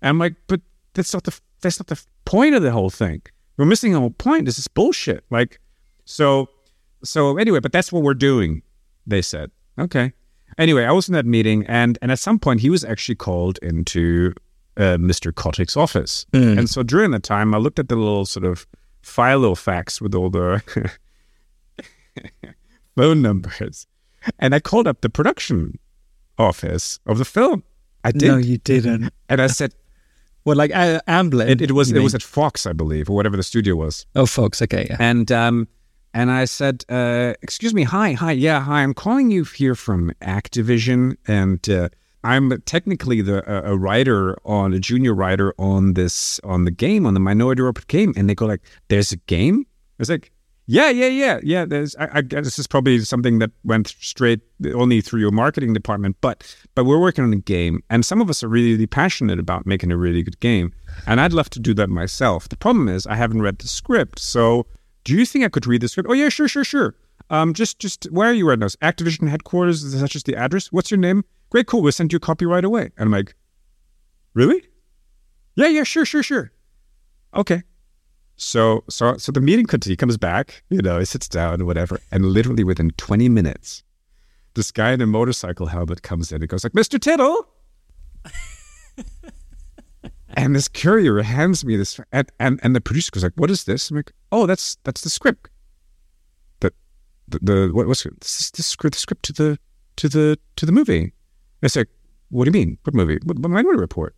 I'm like, but that's not the that's not the point of the whole thing. We're missing the whole point. This is bullshit. Like, so so anyway, but that's what we're doing, they said. Okay. Anyway, I was in that meeting and and at some point he was actually called into uh, Mr. Kotick's office. And so during that time I looked at the little sort of filofax with all the phone numbers. And I called up the production office of the film. I did. No, you didn't. and I said, Well, like uh, Amblin. it, it was it was at Fox, I believe, or whatever the studio was. Oh, Fox. Okay, yeah. And um, and I said, uh, "Excuse me, hi, hi, yeah, hi. I'm calling you here from Activision, and uh, I'm technically the uh, a writer on a junior writer on this on the game on the Minority Report game." And they go like, "There's a game?" I was like, "Yeah, yeah, yeah, yeah." There's. I, I guess this is probably something that went straight only through your marketing department, but but we're working on a game, and some of us are really, really passionate about making a really good game, and I'd love to do that myself. The problem is I haven't read the script, so do you think I could read the script? Oh yeah, sure, sure, sure. Um, just, just where are you right now? Activision headquarters. Is that just the address? What's your name? Great, cool. We'll send you a copy right away. And I'm like, really? Yeah, yeah, sure, sure, sure. Okay. So, so, so the meeting continues. He comes back. You know, he sits down whatever, and literally within 20 minutes, this guy in a motorcycle helmet comes in. He goes like, "Mr. Tittel." And this courier hands me this, and, and and the producer goes like, "What is this?" I'm like, "Oh, that's that's the script. The the, the what, what's this script the script to the to the to the movie." And it's like, "What do you mean? What movie? What, what Minority Report?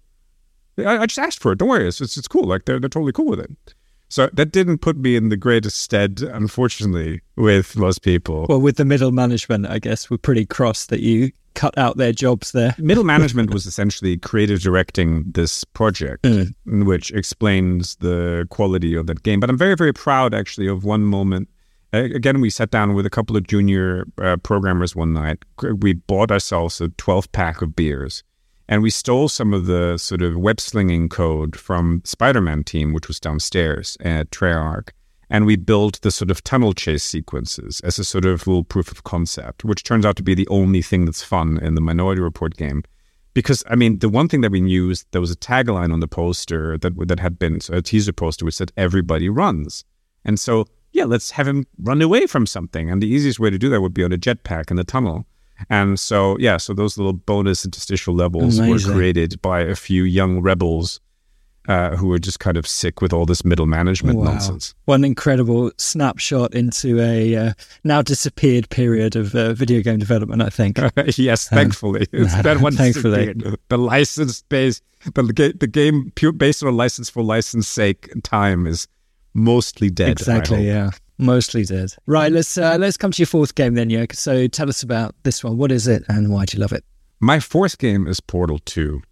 I, I just asked for it. Don't worry, it's, it's it's cool. Like they're they're totally cool with it." So that didn't put me in the greatest stead, unfortunately, with most people. Well, with the middle management, I guess we're pretty cross that you cut out their jobs there. middle management was essentially creative directing this project, which explains the quality of that game. But I'm very, very proud actually of one moment. Again, we sat down with a couple of junior uh, programmers one night. We bought ourselves a 12 pack of beers and we stole some of the sort of web slinging code from Spider-Man team, which was downstairs at Treyarch. And we built the sort of tunnel chase sequences as a sort of little proof of concept, which turns out to be the only thing that's fun in the Minority Report game. Because I mean, the one thing that we knew is there was a tagline on the poster that that had been a teaser poster which said "Everybody runs," and so yeah, let's have him run away from something. And the easiest way to do that would be on a jetpack in the tunnel. And so yeah, so those little bonus interstitial levels Amazing. were created by a few young rebels uh, who were just kind of sick with all this middle management Wow. nonsense. One incredible snapshot into a uh, now disappeared period of uh, video game development, I think. yes, thankfully, it's been one. thankfully. the license base, the the game pure based on a license for license sake time is mostly dead. Exactly, yeah. Mostly did. Right, let's uh, let's come to your fourth game then, Jörg. So tell us about this one. What is it and why do you love it? My fourth game is Portal Two.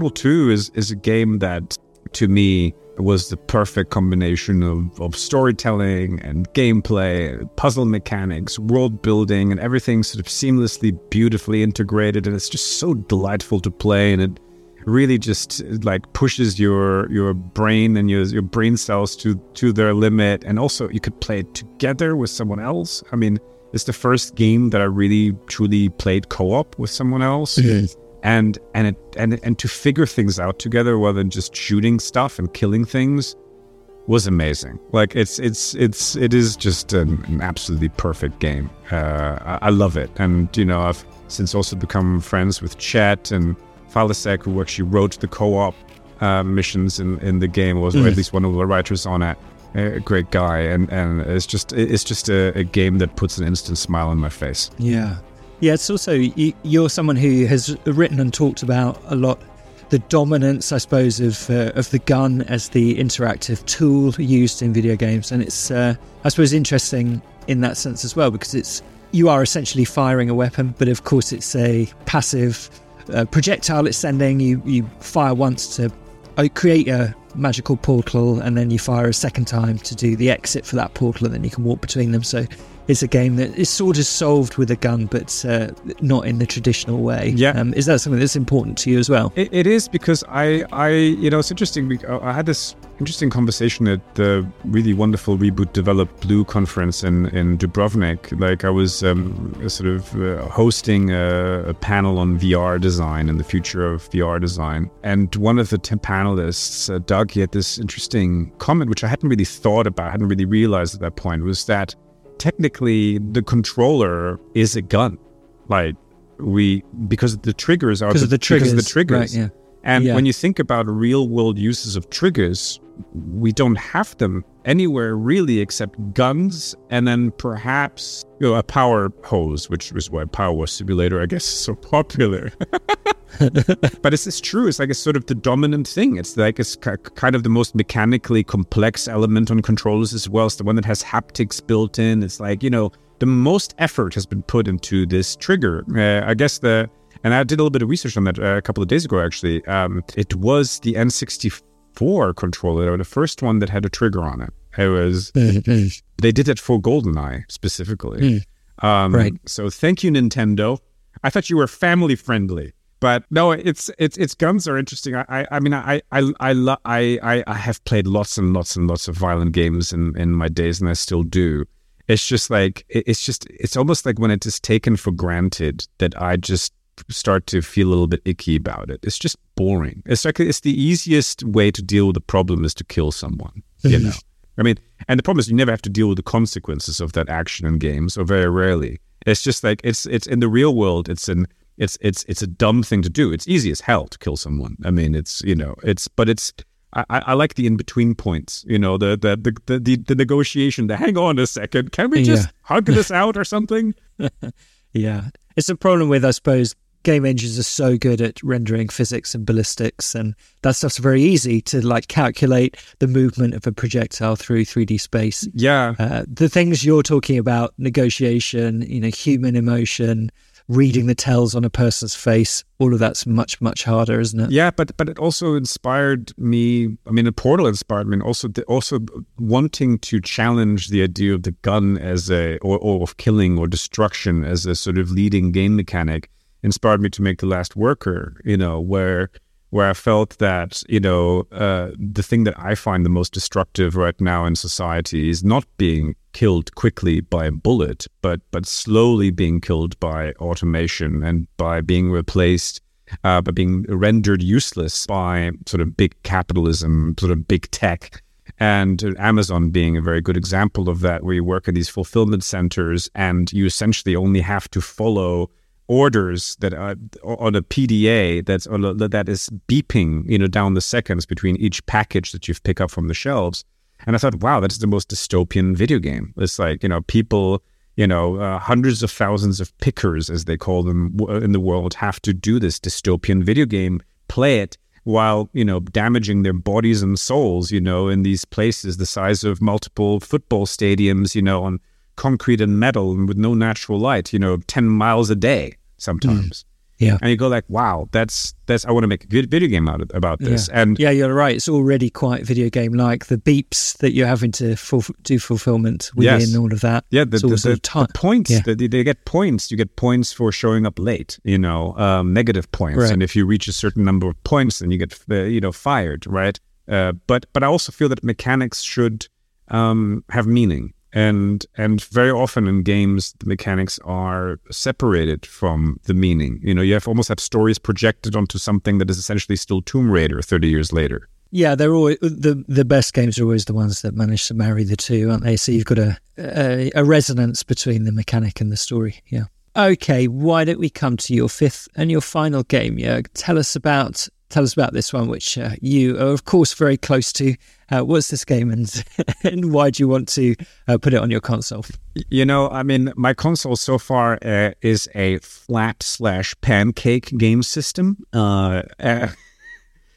Portal 2 is is a game that to me was the perfect combination of, of storytelling and gameplay, puzzle mechanics, world building, and everything sort of seamlessly, beautifully integrated. And it's just so delightful to play. And it really just like pushes your your brain and your your brain cells to to their limit. And also you could play it together with someone else. I mean, it's the first game that I really truly played co-op with someone else and and it and and to figure things out together rather than just shooting stuff and killing things was amazing. Like it's it's it's it is just an, an absolutely perfect game. Uh, I, I love it, and you know I've since also become friends with Chet and Faliszek, who actually wrote the co-op uh, missions in in the game, was or at least one of the writers on it. A great guy, and and it's just it's just a, a game that puts an instant smile on my face. Yeah. Yeah, it's also, you, you're someone who has written and talked about a lot the dominance, I suppose, of uh, of the gun as the interactive tool used in video games, and it's, uh, I suppose, interesting in that sense as well because it's you are essentially firing a weapon, but of course it's a passive uh, projectile it's sending. You you fire once to uh, create a magical portal, and then you fire a second time to do the exit for that portal, and then you can walk between them. So it's a game that is sort of solved with a gun, but uh, not in the traditional way. Yeah. Um, is that something that's important to you as well? It, it is because I, I, you know, it's interesting. uh, I had this interesting conversation at the really wonderful Reboot Develop Blue conference in in Dubrovnik. Like I was um, sort of uh, hosting a, a panel on VR design and the future of VR design, and one of the t- panelists, uh, Doug, he had this interesting comment which I hadn't really thought about, hadn't really realized at that point, was that technically the controller is a gun, like we because the triggers are Because of the because of the triggers, triggers. right, yeah. And Yeah. when you think about real world uses of triggers, we don't have them anywhere really except guns and then perhaps you know, a power hose, which is why Power Simulator, I guess, is so popular. but it's, it's true. It's like it's sort of the dominant thing. It's like it's ki- kind of the most mechanically complex element on controllers as well. It's the one that has haptics built in. It's like, you know, the most effort has been put into this trigger. Uh, I guess the, and I did a little bit of research on that uh, a couple of days ago, actually. Um, it was the N64 controller, the first one that had a trigger on it. It was, hmm, hmm. they did it for GoldenEye specifically. Hmm. Um, Right. So thank you, Nintendo. I thought you were family friendly. But no, it's it's it's guns are interesting. I I, I mean I I I, lo- I I I have played lots and lots and lots of violent games in in my days, and I still do. It's just like it- it's just it's almost like when it is taken for granted that I just start to feel a little bit icky about it. It's just boring. It's like it's the easiest way to deal with the problem is to kill someone. You mm-hmm. know. I mean, and the problem is you never have to deal with the consequences of that action in games, or very rarely. It's just like it's it's in the real world. It's an it's it's it's a dumb thing to do. It's easy as hell to kill someone. I mean, it's you know, it's but it's I, I like the in between points. You know, the the, the the the the negotiation. The hang on a second, can we just Yeah. hug this out or something? Yeah. It's a problem with, I suppose, game engines are so good at rendering physics and ballistics, and that stuff's very easy to like calculate the movement of a projectile through 3D space. Yeah, Uh, the things you're talking about, negotiation, you know, human emotion, reading the tells on a person's face, all of that's much, much harder, isn't it? Yeah, but but it also inspired me. I mean, the portal inspired me, and also the, also wanting to challenge the idea of the gun as a or, or of killing or destruction as a sort of leading game mechanic inspired me to make the last worker. You know, where where I felt that you know uh, the thing that I find the most destructive right now in society is not being killed quickly by a bullet, but but slowly being killed by automation and by being replaced. Uh, by being rendered useless by sort of big capitalism, sort of big tech, and Amazon being a very good example of that, where you work in these fulfillment centers and you essentially only have to follow orders that are on a PDA that's on a, that is beeping, you know, down the seconds between each package that you've picked up from the shelves. And I thought, wow, that's the most dystopian video game. It's like you know, people, you know, uh, hundreds of thousands of pickers, as they call them in the world, have to do this dystopian video game, play it while you know damaging their bodies and souls you know in these places the size of multiple football stadiums you know on concrete and metal and with no natural light you know 10 miles a day sometimes. Mm. Yeah. And you go like, wow, that's that's I want to make a good video game out of, about this. Yeah. And yeah, you're right. It's already quite video game like the beeps that you're having to full, do fulfillment within yes. all of that. Yeah, the, the, the, the points yeah. they, they get points. You get points for showing up late. You know, um, negative points. Right. And if you reach a certain number of points, then you get uh, you know fired, right? Uh, but but I also feel that mechanics should um, have meaning and and very often in games the mechanics are separated from the meaning. You know you have almost have stories projected onto something that is essentially still tomb raider 30 years later. Yeah they're always the the best games are always the ones that manage to marry the two aren't they? So you've got a a, a resonance between the mechanic and the story yeah. Okay why don't we come to your fifth and your final game yeah? Tell us about tell us about this one, which uh, you are, of course, very close to. Uh, what's this game, and and why do you want to uh, put it on your console? You know, I mean, my console so far uh, is a flat slash pancake game system, uh,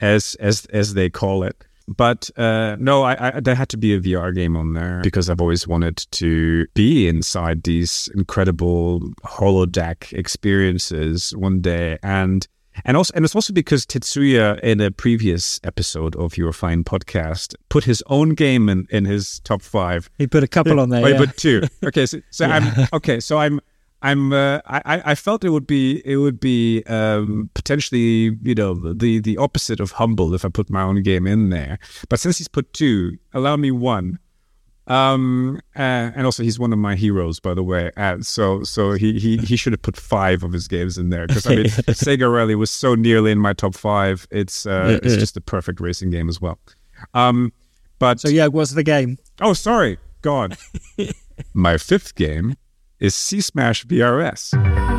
as as as they call it. But uh, no, I, I, there had to be a VR game on there because I've always wanted to be inside these incredible holodeck experiences one day, and and also, and it's also because Tetsuya, in a previous episode of your fine podcast, put his own game in, in his top five. He put a couple on there. Oh, yeah. put two. Okay, so, so yeah. I'm okay. So I'm I'm uh, I I felt it would be it would be um, potentially you know the the opposite of humble if I put my own game in there. But since he's put two, allow me one. Um, uh, and also he's one of my heroes, by the way. Uh, so, so he, he, he should have put five of his games in there because I mean, Sega Rally was so nearly in my top five. It's, uh, it's just a perfect racing game as well. Um, but so yeah, what's the game? Oh, sorry, God. my fifth game is C-Smash VRS.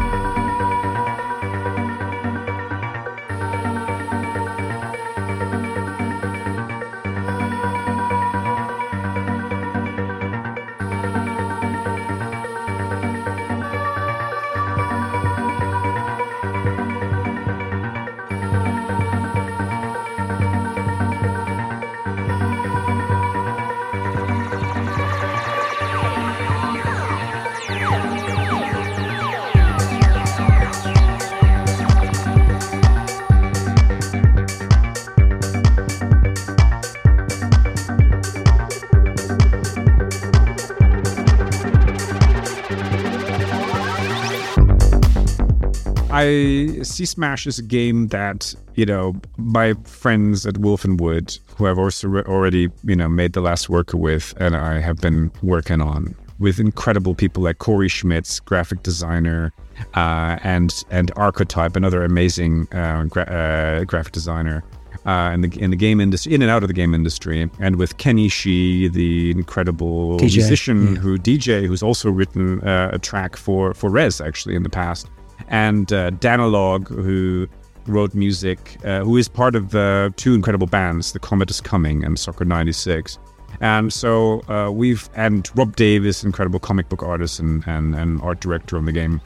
I C-Smash is a game that you know my friends at Wolf & Wood, who I've also re- already you know made the last worker with, and I have been working on with incredible people like Corey Schmitz, graphic designer, uh, and and Archetype, another amazing uh, gra- uh, graphic designer. Uh, in the in the game industry, in and out of the game industry, and with Ken Ishii, the incredible DJ, musician yeah. who DJ, who's also written uh, a track for for Rez actually in the past, and uh, Danalogue, who wrote music, uh, who is part of the two incredible bands, The Comet is Coming and Soccer 96. And so uh, we've, and Rob Davis, incredible comic book artist and, and, and art director on the game.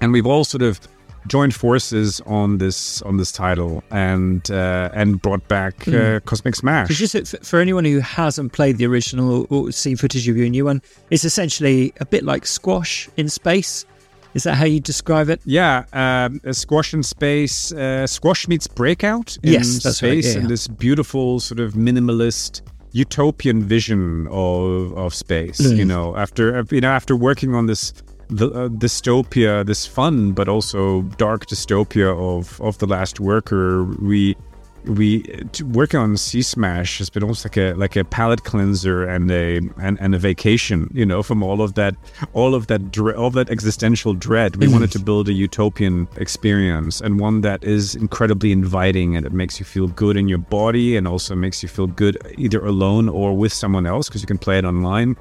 And we've all sort of joined forces on this on this title and uh, and brought back mm. uh, Cosmic Smash. Just for anyone who hasn't played the original or seen footage of your new one, it's essentially a bit like squash in space. Is that how you describe it? Yeah, um, squash in space. Uh, squash meets breakout in yes, space, right. yeah, yeah. this beautiful sort of minimalist utopian vision of of space. Mm. You know, after you know after working on this the uh, dystopia, this fun but also dark dystopia of of the Last Worker, we we working on C-Smash has been almost like a like a palate cleanser and a and, and a vacation, you know, from all of that all of that dre- all of that existential dread. We wanted to build a utopian experience and one that is incredibly inviting and it makes you feel good in your body and also makes you feel good either alone or with someone else because you can play it online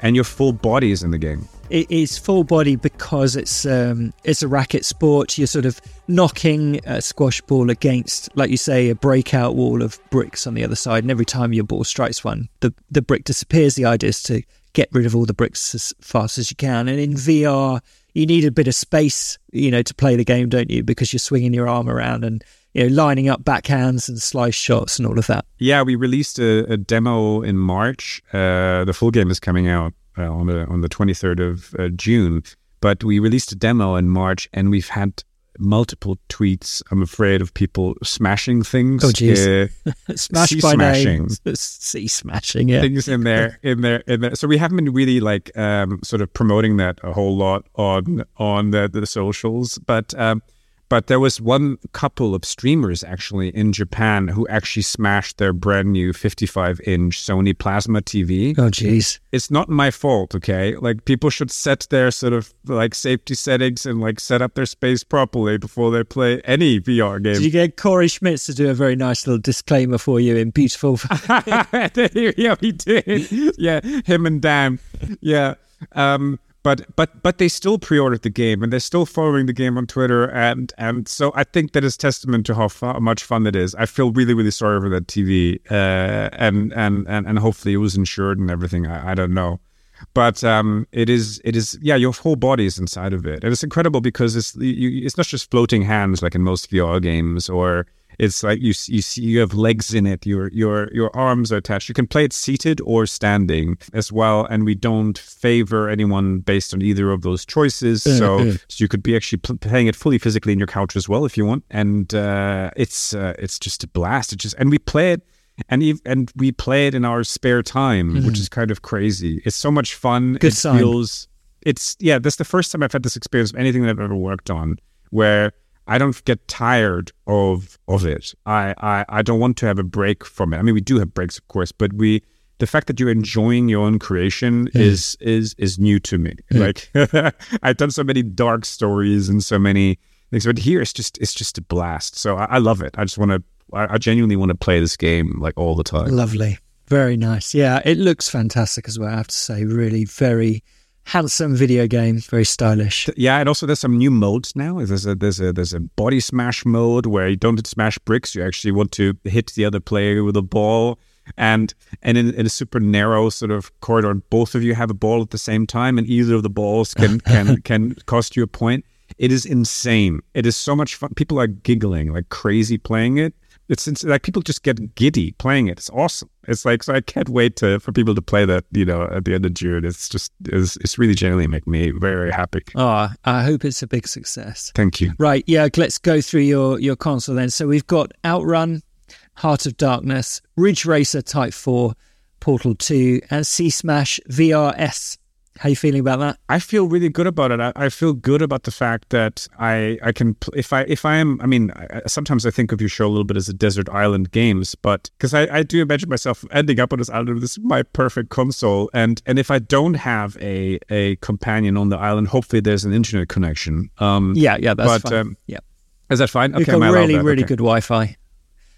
and your full body is in the game. It is full body because it's um, it's a racket sport. You're sort of knocking a squash ball against, like you say, a breakout wall of bricks on the other side, and every time your ball strikes one, the the brick disappears. The idea is to get rid of all the bricks as fast as you can. And in VR, you need a bit of space, you know, to play the game, don't you? Because you're swinging your arm around and you know lining up backhands and slice shots and all of that. Yeah, we released a, a demo in March. Uh, the full game is coming out uh, on the on the 23rd of uh, June, but we released a demo in March, and we've had multiple tweets. I'm afraid of people smashing things. Oh, jeez. Uh, Smash by smashing. sea smashing. Yeah, things in there in there in there so we haven't been really like um sort of promoting that a whole lot on on the, the socials but um but there was one couple of streamers actually in Japan who actually smashed their brand new 55 inch Sony plasma TV. Oh, jeez. It's not my fault, okay? Like people should set their sort of like safety settings and like set up their space properly before they play any VR game. Did you get Corey Schmitz to do a very nice little disclaimer for you in beautiful? yeah, he did. Yeah, him and Dan. Yeah. Um, but but but they still pre-ordered the game and they're still following the game on Twitter and and so I think that is testament to how fu- much fun it is. I feel really really sorry for that TV uh, and and and and hopefully it was insured and everything. I, I don't know, but um, it is it is yeah your whole body is inside of it and it's incredible because it's you, it's not just floating hands like in most VR games or it's like you you see you have legs in it. Your your your arms are attached. You can play it seated or standing as well. And we don't favor anyone based on either of those choices. So so you could be actually pl- playing it fully physically in your couch as well if you want. And uh, it's uh, it's just a blast. It just and we play it. And ev- and we play it in our spare time, which is kind of crazy. It's so much fun. Good it sign. feels it's yeah. That's the first time I've had this experience of anything that I've ever worked on where I don't get tired of of it. I, I I don't want to have a break from it. I mean, we do have breaks, of course, but we the fact that you're enjoying your own creation is is is new to me. Like I've done so many dark stories and so many things, but here it's just it's just a blast. So I, I love it. I just want to. I, I genuinely want to play this game like all the time. Lovely, very nice. Yeah, it looks fantastic as well. I have to say, really very handsome video game, very stylish. Yeah, and also there's some new modes now. There's a there's a there's a body smash mode where you don't smash bricks. You actually want to hit the other player with a ball. And and in, in a super narrow sort of corridor, both of you have a ball at the same time, and either of the balls can can can cost you a point. It is insane. It is so much fun. People are giggling like crazy playing it. It's, it's like people just get giddy playing it. It's awesome. It's like so I can't wait to for people to play that. You know, at the end of June. It's just it's, it's really genuinely make me very very happy. Oh, I hope it's a big success. Thank you. Right, yeah, let's go through your, your console then. So we've got Outrun, Heart of Darkness, Ridge Racer Type 4, Portal 2, and C-Smash VRS. How you feeling about that? I feel really good about it. I, I feel good about the fact that I I can if I if I am I mean I, sometimes I think of your show a little bit as a desert island games, but because I, I do imagine myself ending up on this island. This is my perfect console, and and if I don't have a a companion on the island, hopefully there's an internet connection. Um, Yeah, yeah, that's but fine. um, yeah. is that fine? We've Okay, got am I allowed really, really Okay. good Wi Fi.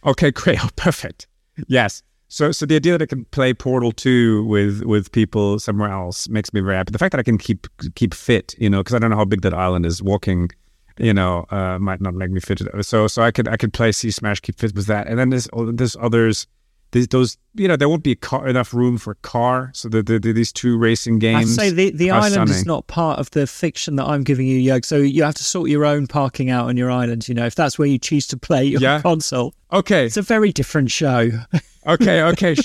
Okay, great. Oh, perfect. Yes. So, so the idea that I can play Portal Two with with people somewhere else makes me very happy. The fact that I can keep keep fit, you know, because I don't know how big that island is. Walking, you know, uh, might not make me fit. So, so I could I could play C-Smash, keep fit with that, and then there's there's others. There's those, you know, there won't be car, enough room for a car. So the, the, the, these two racing games. I say the, the island is not part of the fiction that I'm giving you, Jörg. So you have to sort your own parking out on your island, you know, if that's where you choose to play your Yeah. console. okay. It's a very different show. okay, okay.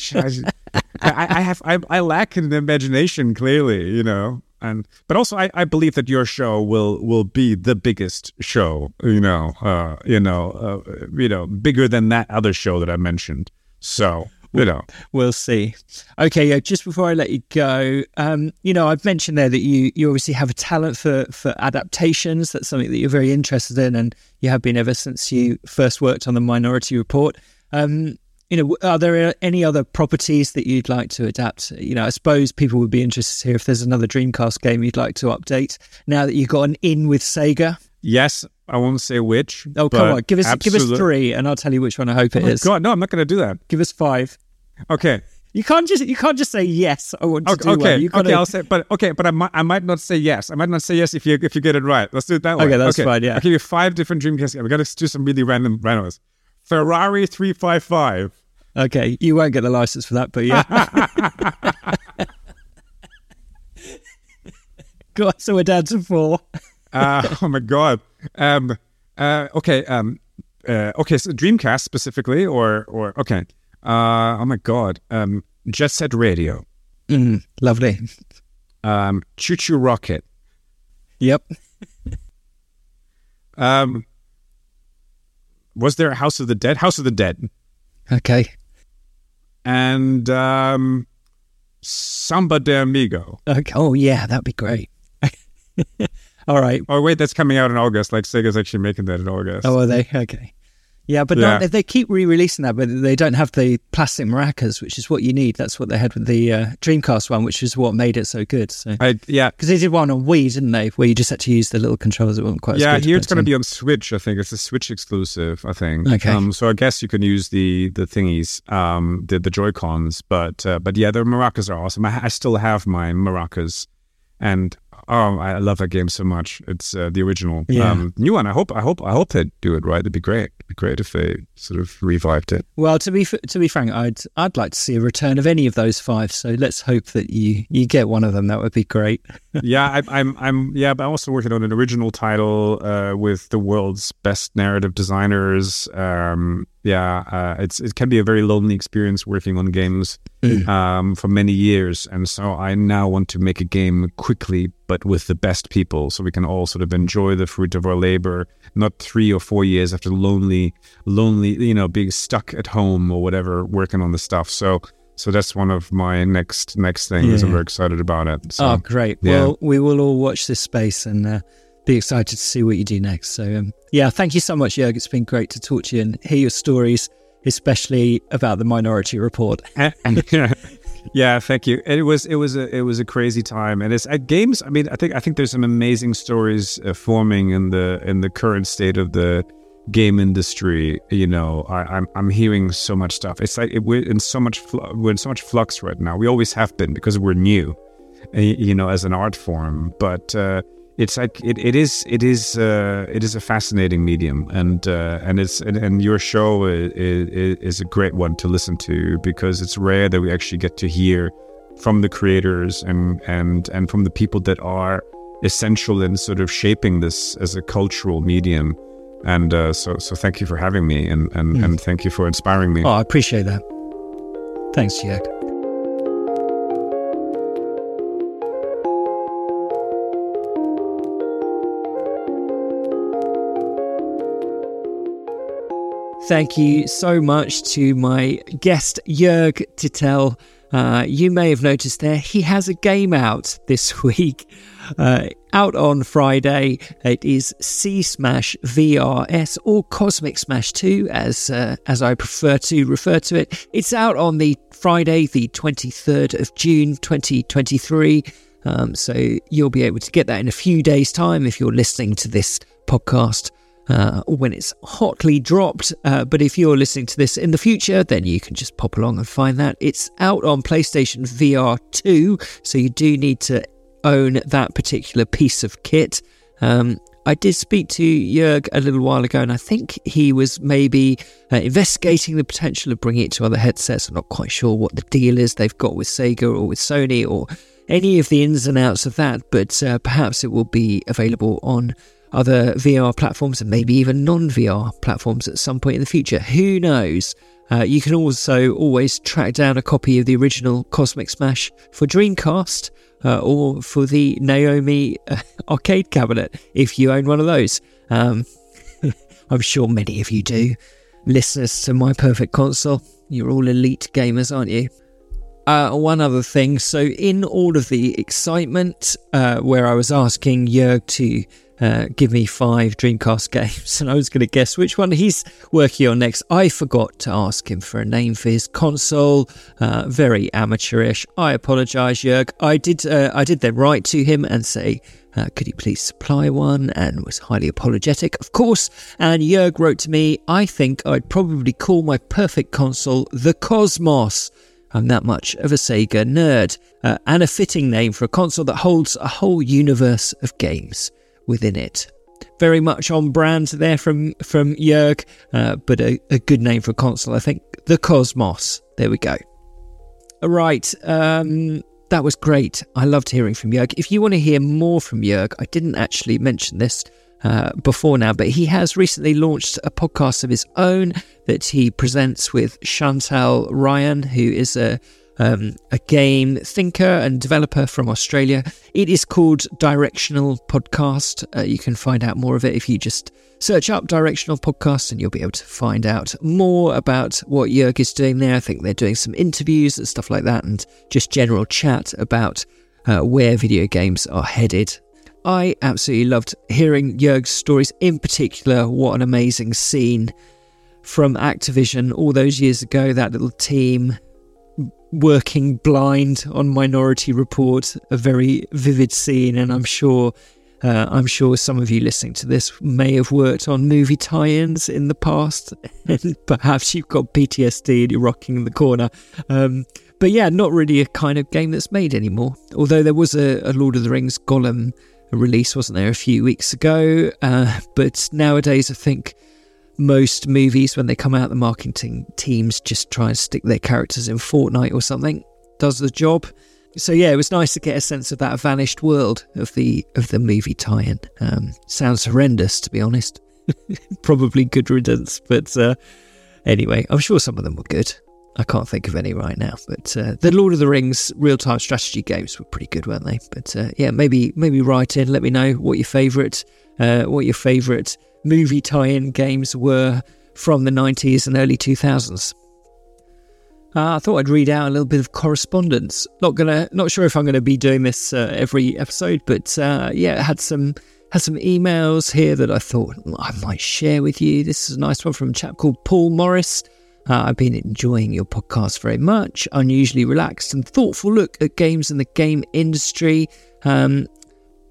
I, I have I, I lack in imagination clearly, you know, and but also I, I believe that your show will will be the biggest show, you know, uh, you know, uh, you know, bigger than that other show that I mentioned. So you know, We'll see. Okay, yeah, just before I let you go, um, you know, I've mentioned there that you, you obviously have a talent for, for adaptations. That's something that you're very interested in, and you have been ever since you first worked on the Minority Report. Um, you know, are there any other properties that you'd like to adapt? You know, I suppose people would be interested to hear if there's another Dreamcast game you'd like to update now that you've got an in with Sega. Yes, I won't say which. Oh, come on, give us give us three, and I'll tell you which one I hope it oh is. God, no, I'm not going to do that. Give us five. Okay. You can't just you can't just say yes. I want to okay, do okay, well. You okay. I'll say, but okay, but I might I might not say yes. I might not say yes if you if you get it right. Let's do it that way. Okay, that's fine. Yeah, I'll give you five different Dreamcast games. We got to do some really random randoms. Ferrari three five five. Okay, you won't get the license for that, but yeah. God, so we're down to four. uh, oh my god. Um. Uh. Okay. Um. Uh. Okay. So Dreamcast specifically, or or okay. Uh. Oh my god. Um. Jet Set Radio. Mm, lovely. Um. ChuChu Rocket. Yep. um. Was there a House of the Dead? House of the Dead. Okay. And um, Samba de Amigo. Okay. Oh yeah, that'd be great. All right. Oh wait, that's coming out in August. Like Sega's actually making that in August. Oh, are they? Okay. Yeah, but Yeah. Not, they keep re-releasing that, but they don't have the plastic maracas, which is what you need. That's what they had with the uh, Dreamcast one, which is what made it so good. So I, yeah. because they did one on Wii, didn't they? Where you just had to use the little controllers. It wasn't quite. yeah, as good, here it's going to um, be on Switch. I think it's a Switch exclusive. I think. Okay. Um, so I guess you can use the the thingies, um, the the Joy Cons, but uh, but yeah, the maracas are awesome. I, I still have my maracas, and oh, I love that game so much. It's uh, the original, Yeah. um, new one. I hope I hope I hope they do it right. It'd be great. It'd be great if they sort of revived it. Well, to be f- to be frank, I'd I'd like to see a return of any of those five. So let's hope that you you get one of them. That would be great. Yeah, I, I'm, I'm, yeah, but I'm also working on an original title uh, with the world's best narrative designers. Um, yeah, uh, it's it can be a very lonely experience working on games um, for many years, and so I now want to make a game quickly, but with the best people, so we can all sort of enjoy the fruit of our labor. Not three or four years after lonely, lonely, you know, being stuck at home or whatever, working on the stuff. So. So that's one of my next next things. I'm very excited about it. So. oh, great. yeah. Well, we will all watch this space and uh, be excited to see what you do next. So um, yeah, thank you so much, Jörg. It's been great to talk to you and hear your stories, especially about the Minority Report. yeah, thank you. It was it was a it was a crazy time, and it's at games. I mean, I think I think there's some amazing stories uh, forming in the in the current state of the game industry. You know, I, I'm I'm hearing so much stuff. It's like it, we're in so much flu- we're in so much flux right now. We always have been because we're new, you know, as an art form. But uh, it's like it, it is it is uh, it is a fascinating medium, and uh, and it's and, and your show is, is a great one to listen to because it's rare that we actually get to hear from the creators and and and from the people that are essential in sort of shaping this as a cultural medium. And uh, so so thank you for having me, and and, and thank you for inspiring me. Oh, I appreciate that. Thanks, Jörg. Thank you so much to my guest, Jörg Tittel. Uh, you may have noticed there, he has a game out this week. Uh, out on Friday. It is C-Smash VRS or Cosmic Smash 2, as uh, as I prefer to refer to it. It's out on the Friday, the 23rd of June 2023. Um, so you'll be able to get that in a few days' time if you're listening to this podcast uh, when it's hotly dropped. Uh, but if you're listening to this in the future, then you can just pop along and find that. It's out on PlayStation VR 2, so you do need to own that particular piece of kit. Um, I did speak to Jörg a little while ago, and I think he was maybe uh, investigating the potential of bringing it to other headsets. I'm not quite sure what the deal is they've got with Sega or with Sony or any of the ins and outs of that, but uh, perhaps it will be available on other VR platforms and maybe even non VR platforms at some point in the future. Who knows? Uh, you can also always track down a copy of the original Cosmic Smash for Dreamcast uh, or for the Naomi uh, arcade cabinet if you own one of those. Um, I'm sure many of you do. Listeners to My Perfect Console, you're all elite gamers, aren't you? uh, one other thing. So, in all of the excitement, uh, where I was asking Jörg to uh, give me five Dreamcast games, and I was going to guess which one he's working on next. I forgot to ask him for a name for his console. Uh, very amateurish. I apologise, Jörg. I did. Uh, I did then write to him and say. Uh, could he please supply one? And was highly apologetic, of course. And Jörg wrote to me, I think I'd probably call my perfect console the Cosmos. I'm that much of a Sega nerd, uh, and a fitting name for a console that holds a whole universe of games within it. Very much on brand there from from Jörg, uh, but a, a, good name for a console, I think. The Cosmos. There we go. All right, um, that was great. I loved hearing from Jörg. If you want to hear more from Jörg, I didn't actually mention this uh, before now, but he has recently launched a podcast of his own that he presents with Chantal Ryan, who is a um, a game thinker and developer from Australia. It is called Directional Podcast. Uh, you can find out more of it if you just search up Directional Podcast and you'll be able to find out more about what Jörg is doing there. I think they're doing some interviews and stuff like that and just general chat about uh, where video games are headed. I absolutely loved hearing Jörg's stories, in particular, what an amazing scene from Activision all those years ago, that little team working blind on Minority Report, a very vivid scene, and I'm sure. Uh, I'm sure some of you listening to this may have worked on movie tie-ins in the past, perhaps you've got PTSD and you're rocking in the corner. Um, but yeah, not really a kind of game that's made anymore. Although there was a, a Lord of the Rings Gollum release, wasn't there, a few weeks ago? Uh, but nowadays, I think most movies, when they come out, the marketing teams just try and stick their characters in Fortnite or something. Does the job. So yeah, it was nice to get a sense of that vanished world of the of the movie tie-in. Um, sounds horrendous, to be honest. Probably good riddance, but uh, anyway, I'm sure some of them were good. I can't think of any right now, but uh, the Lord of the Rings real-time strategy games were pretty good, weren't they? But uh, yeah, maybe maybe write in, let me know what your favourite uh, what your favourite movie tie in games were from the 90s and early 2000s. Uh, I thought I'd read out a little bit of correspondence. Not gonna, not sure if I'm gonna be doing this uh, every episode, but uh, yeah, had some had some emails here that I thought I might share with you. This is a nice one from a chap called Paul Morris. Uh, I've been enjoying your podcast very much. Unusually relaxed and thoughtful look at games and the game industry. Um,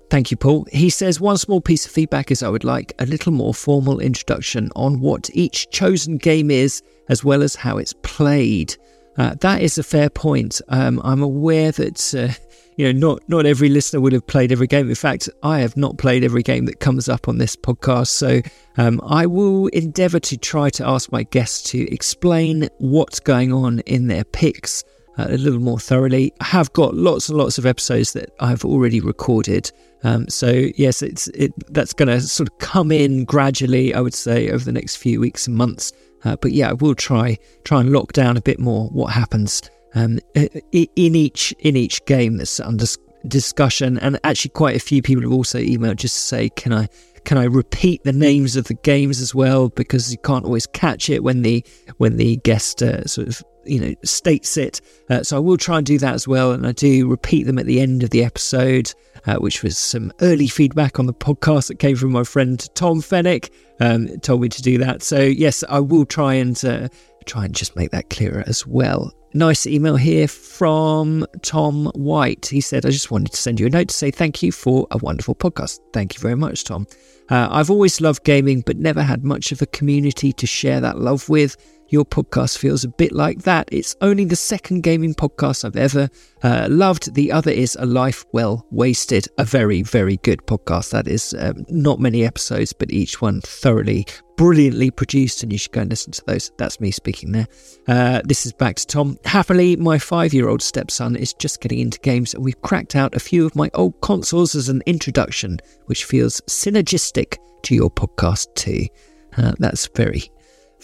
Thank you, Paul. He says one small piece of feedback is I would like a little more formal introduction on what each chosen game is, as well as how it's played. Uh, that is a fair point. Um, I'm aware that uh, you know not not every listener would have played every game. In fact, I have not played every game that comes up on this podcast. So um, I will endeavour to try to ask my guests to explain what's going on in their picks uh, a little more thoroughly. I have got lots and lots of episodes that I've already recorded. Um, so yes, it's it that's going to sort of come in gradually. I would say over the next few weeks and months. Uh, but yeah, I will try try and lock down a bit more what happens um, in each in each game that's under discussion. And actually, quite a few people have also emailed just to say, can I can I repeat the names of the games as well because you can't always catch it when the when the guest uh, sort of you know states it. Uh, so I will try and do that as well, and I do repeat them at the end of the episode, uh, which was some early feedback on the podcast that came from my friend Tom Fennick. Um, told me to do that. So yes, I will try and uh, try and just make that clearer as well. Nice email here from Tom White. He said, I just wanted to send you a note to say thank you for a wonderful podcast. Thank you very much, Tom. Uh, I've always loved gaming, but never had much of a community to share that love with. Your podcast feels a bit like that. It's only the second gaming podcast I've ever uh, loved. The other is A Life Well Wasted, a very, very good podcast. That is um, not many episodes, but each one thoroughly, brilliantly produced, and you should go and listen to those. That's me speaking there. Uh, this is back to Tom. Happily, my five year old stepson is just getting into games, and we've cracked out a few of my old consoles as an introduction, which feels synergistic to your podcast too. Uh, that's very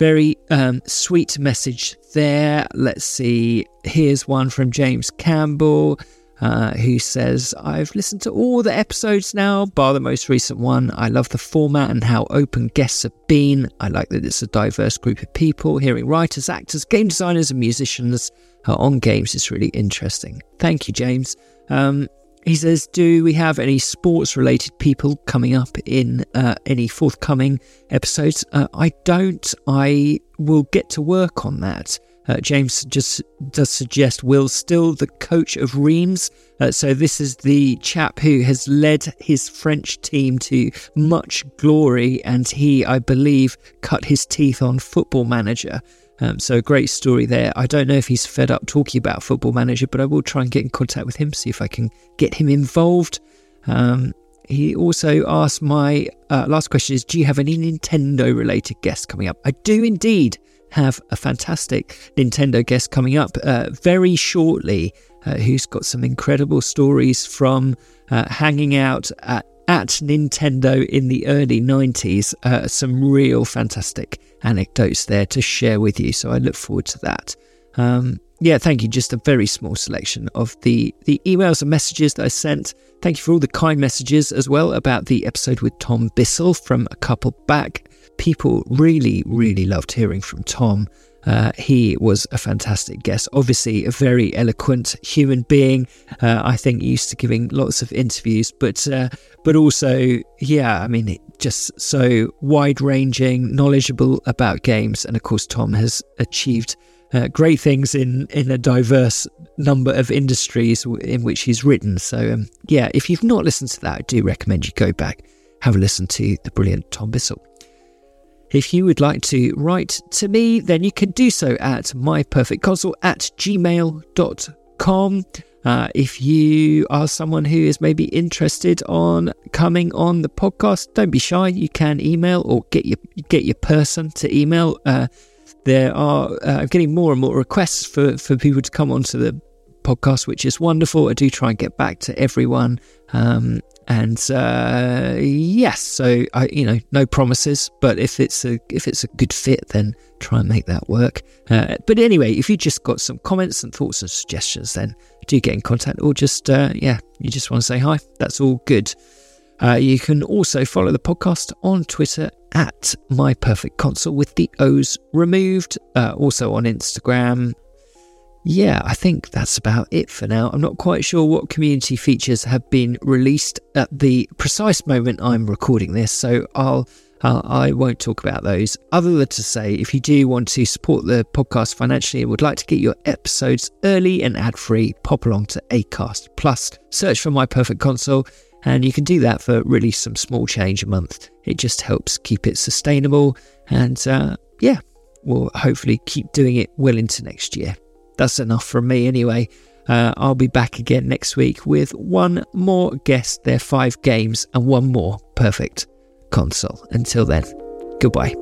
very um, sweet message there. Let's see. Here's one from James Campbell. Uh, who says, I've listened to all the episodes now, bar the most recent one. I love the format and how open guests have been. I like that it's a diverse group of people, hearing writers, actors, game designers, and musicians uh, on games is really interesting. Thank you, James. Um, he says, Do we have any sports related people coming up in uh, any forthcoming episodes? Uh, I don't. I will get to work on that. Uh, James just does suggest Will Still the coach of Reims. Uh, so, this is the chap who has led his French team to much glory, and he, I believe, cut his teeth on Football Manager. Um, so, a great story there. I don't know if he's fed up talking about Football Manager, but I will try and get in contact with him, see if I can get him involved. Um, he also asked my uh, last question is Do you have any Nintendo related guests coming up? I do indeed have a fantastic Nintendo guest coming up uh, very shortly uh, who's got some incredible stories from uh, hanging out at, at, Nintendo in the early 90s. Uh, some real fantastic anecdotes there to share with you. So I look forward to that. Um, yeah, thank you. Just a very small selection of the, the emails and messages that I sent. Thank you for all the kind messages as well about the episode with Tom Bissell from a couple back people really, really loved hearing from Tom. Uh, he was a fantastic guest. Obviously, a very eloquent human being. Uh, I think used to giving lots of interviews, but uh, but also, yeah, I mean, just so wide ranging, knowledgeable about games, and of course, Tom has achieved. Uh, great things in, in a diverse number of industries in which he's written. So, um, yeah, if you've not listened to that, I do recommend you go back, have a listen to the brilliant Tom Bissell. If you would like to write to me, then you can do so at myperfectconsole at gmail.com. Uh, if you are someone who is maybe interested on coming on the podcast, don't be shy. You can email or get your get your person to email. Uh, there are uh, I'm getting more and more requests for, for people to come onto the podcast, which is wonderful. I do try and get back to everyone. Um, and uh, yes, so I, you know, no promises, but if it's a if it's a good fit, then try and make that work. Uh, but anyway, if you just got some comments and thoughts and suggestions, then do get in contact, or just uh, yeah, you just want to say hi. That's all good. Uh, you can also follow the podcast on Twitter at My Perfect Console with the O's removed. Uh, also on Instagram yeah, I think that's about it for now. I'm not quite sure what community features have been released at the precise moment I'm recording this, so I'll uh, I won't talk about those. Other than to say, if you do want to support the podcast financially and would like to get your episodes early and ad free, pop along to Acast Plus. Search for My Perfect Console, and you can do that for really some small change a month. It just helps keep it sustainable, and uh, yeah, we'll hopefully keep doing it well into next year that's enough from me anyway. Uh, I'll be back again next week with one more guest, their five games, and one more perfect console. Until then, goodbye.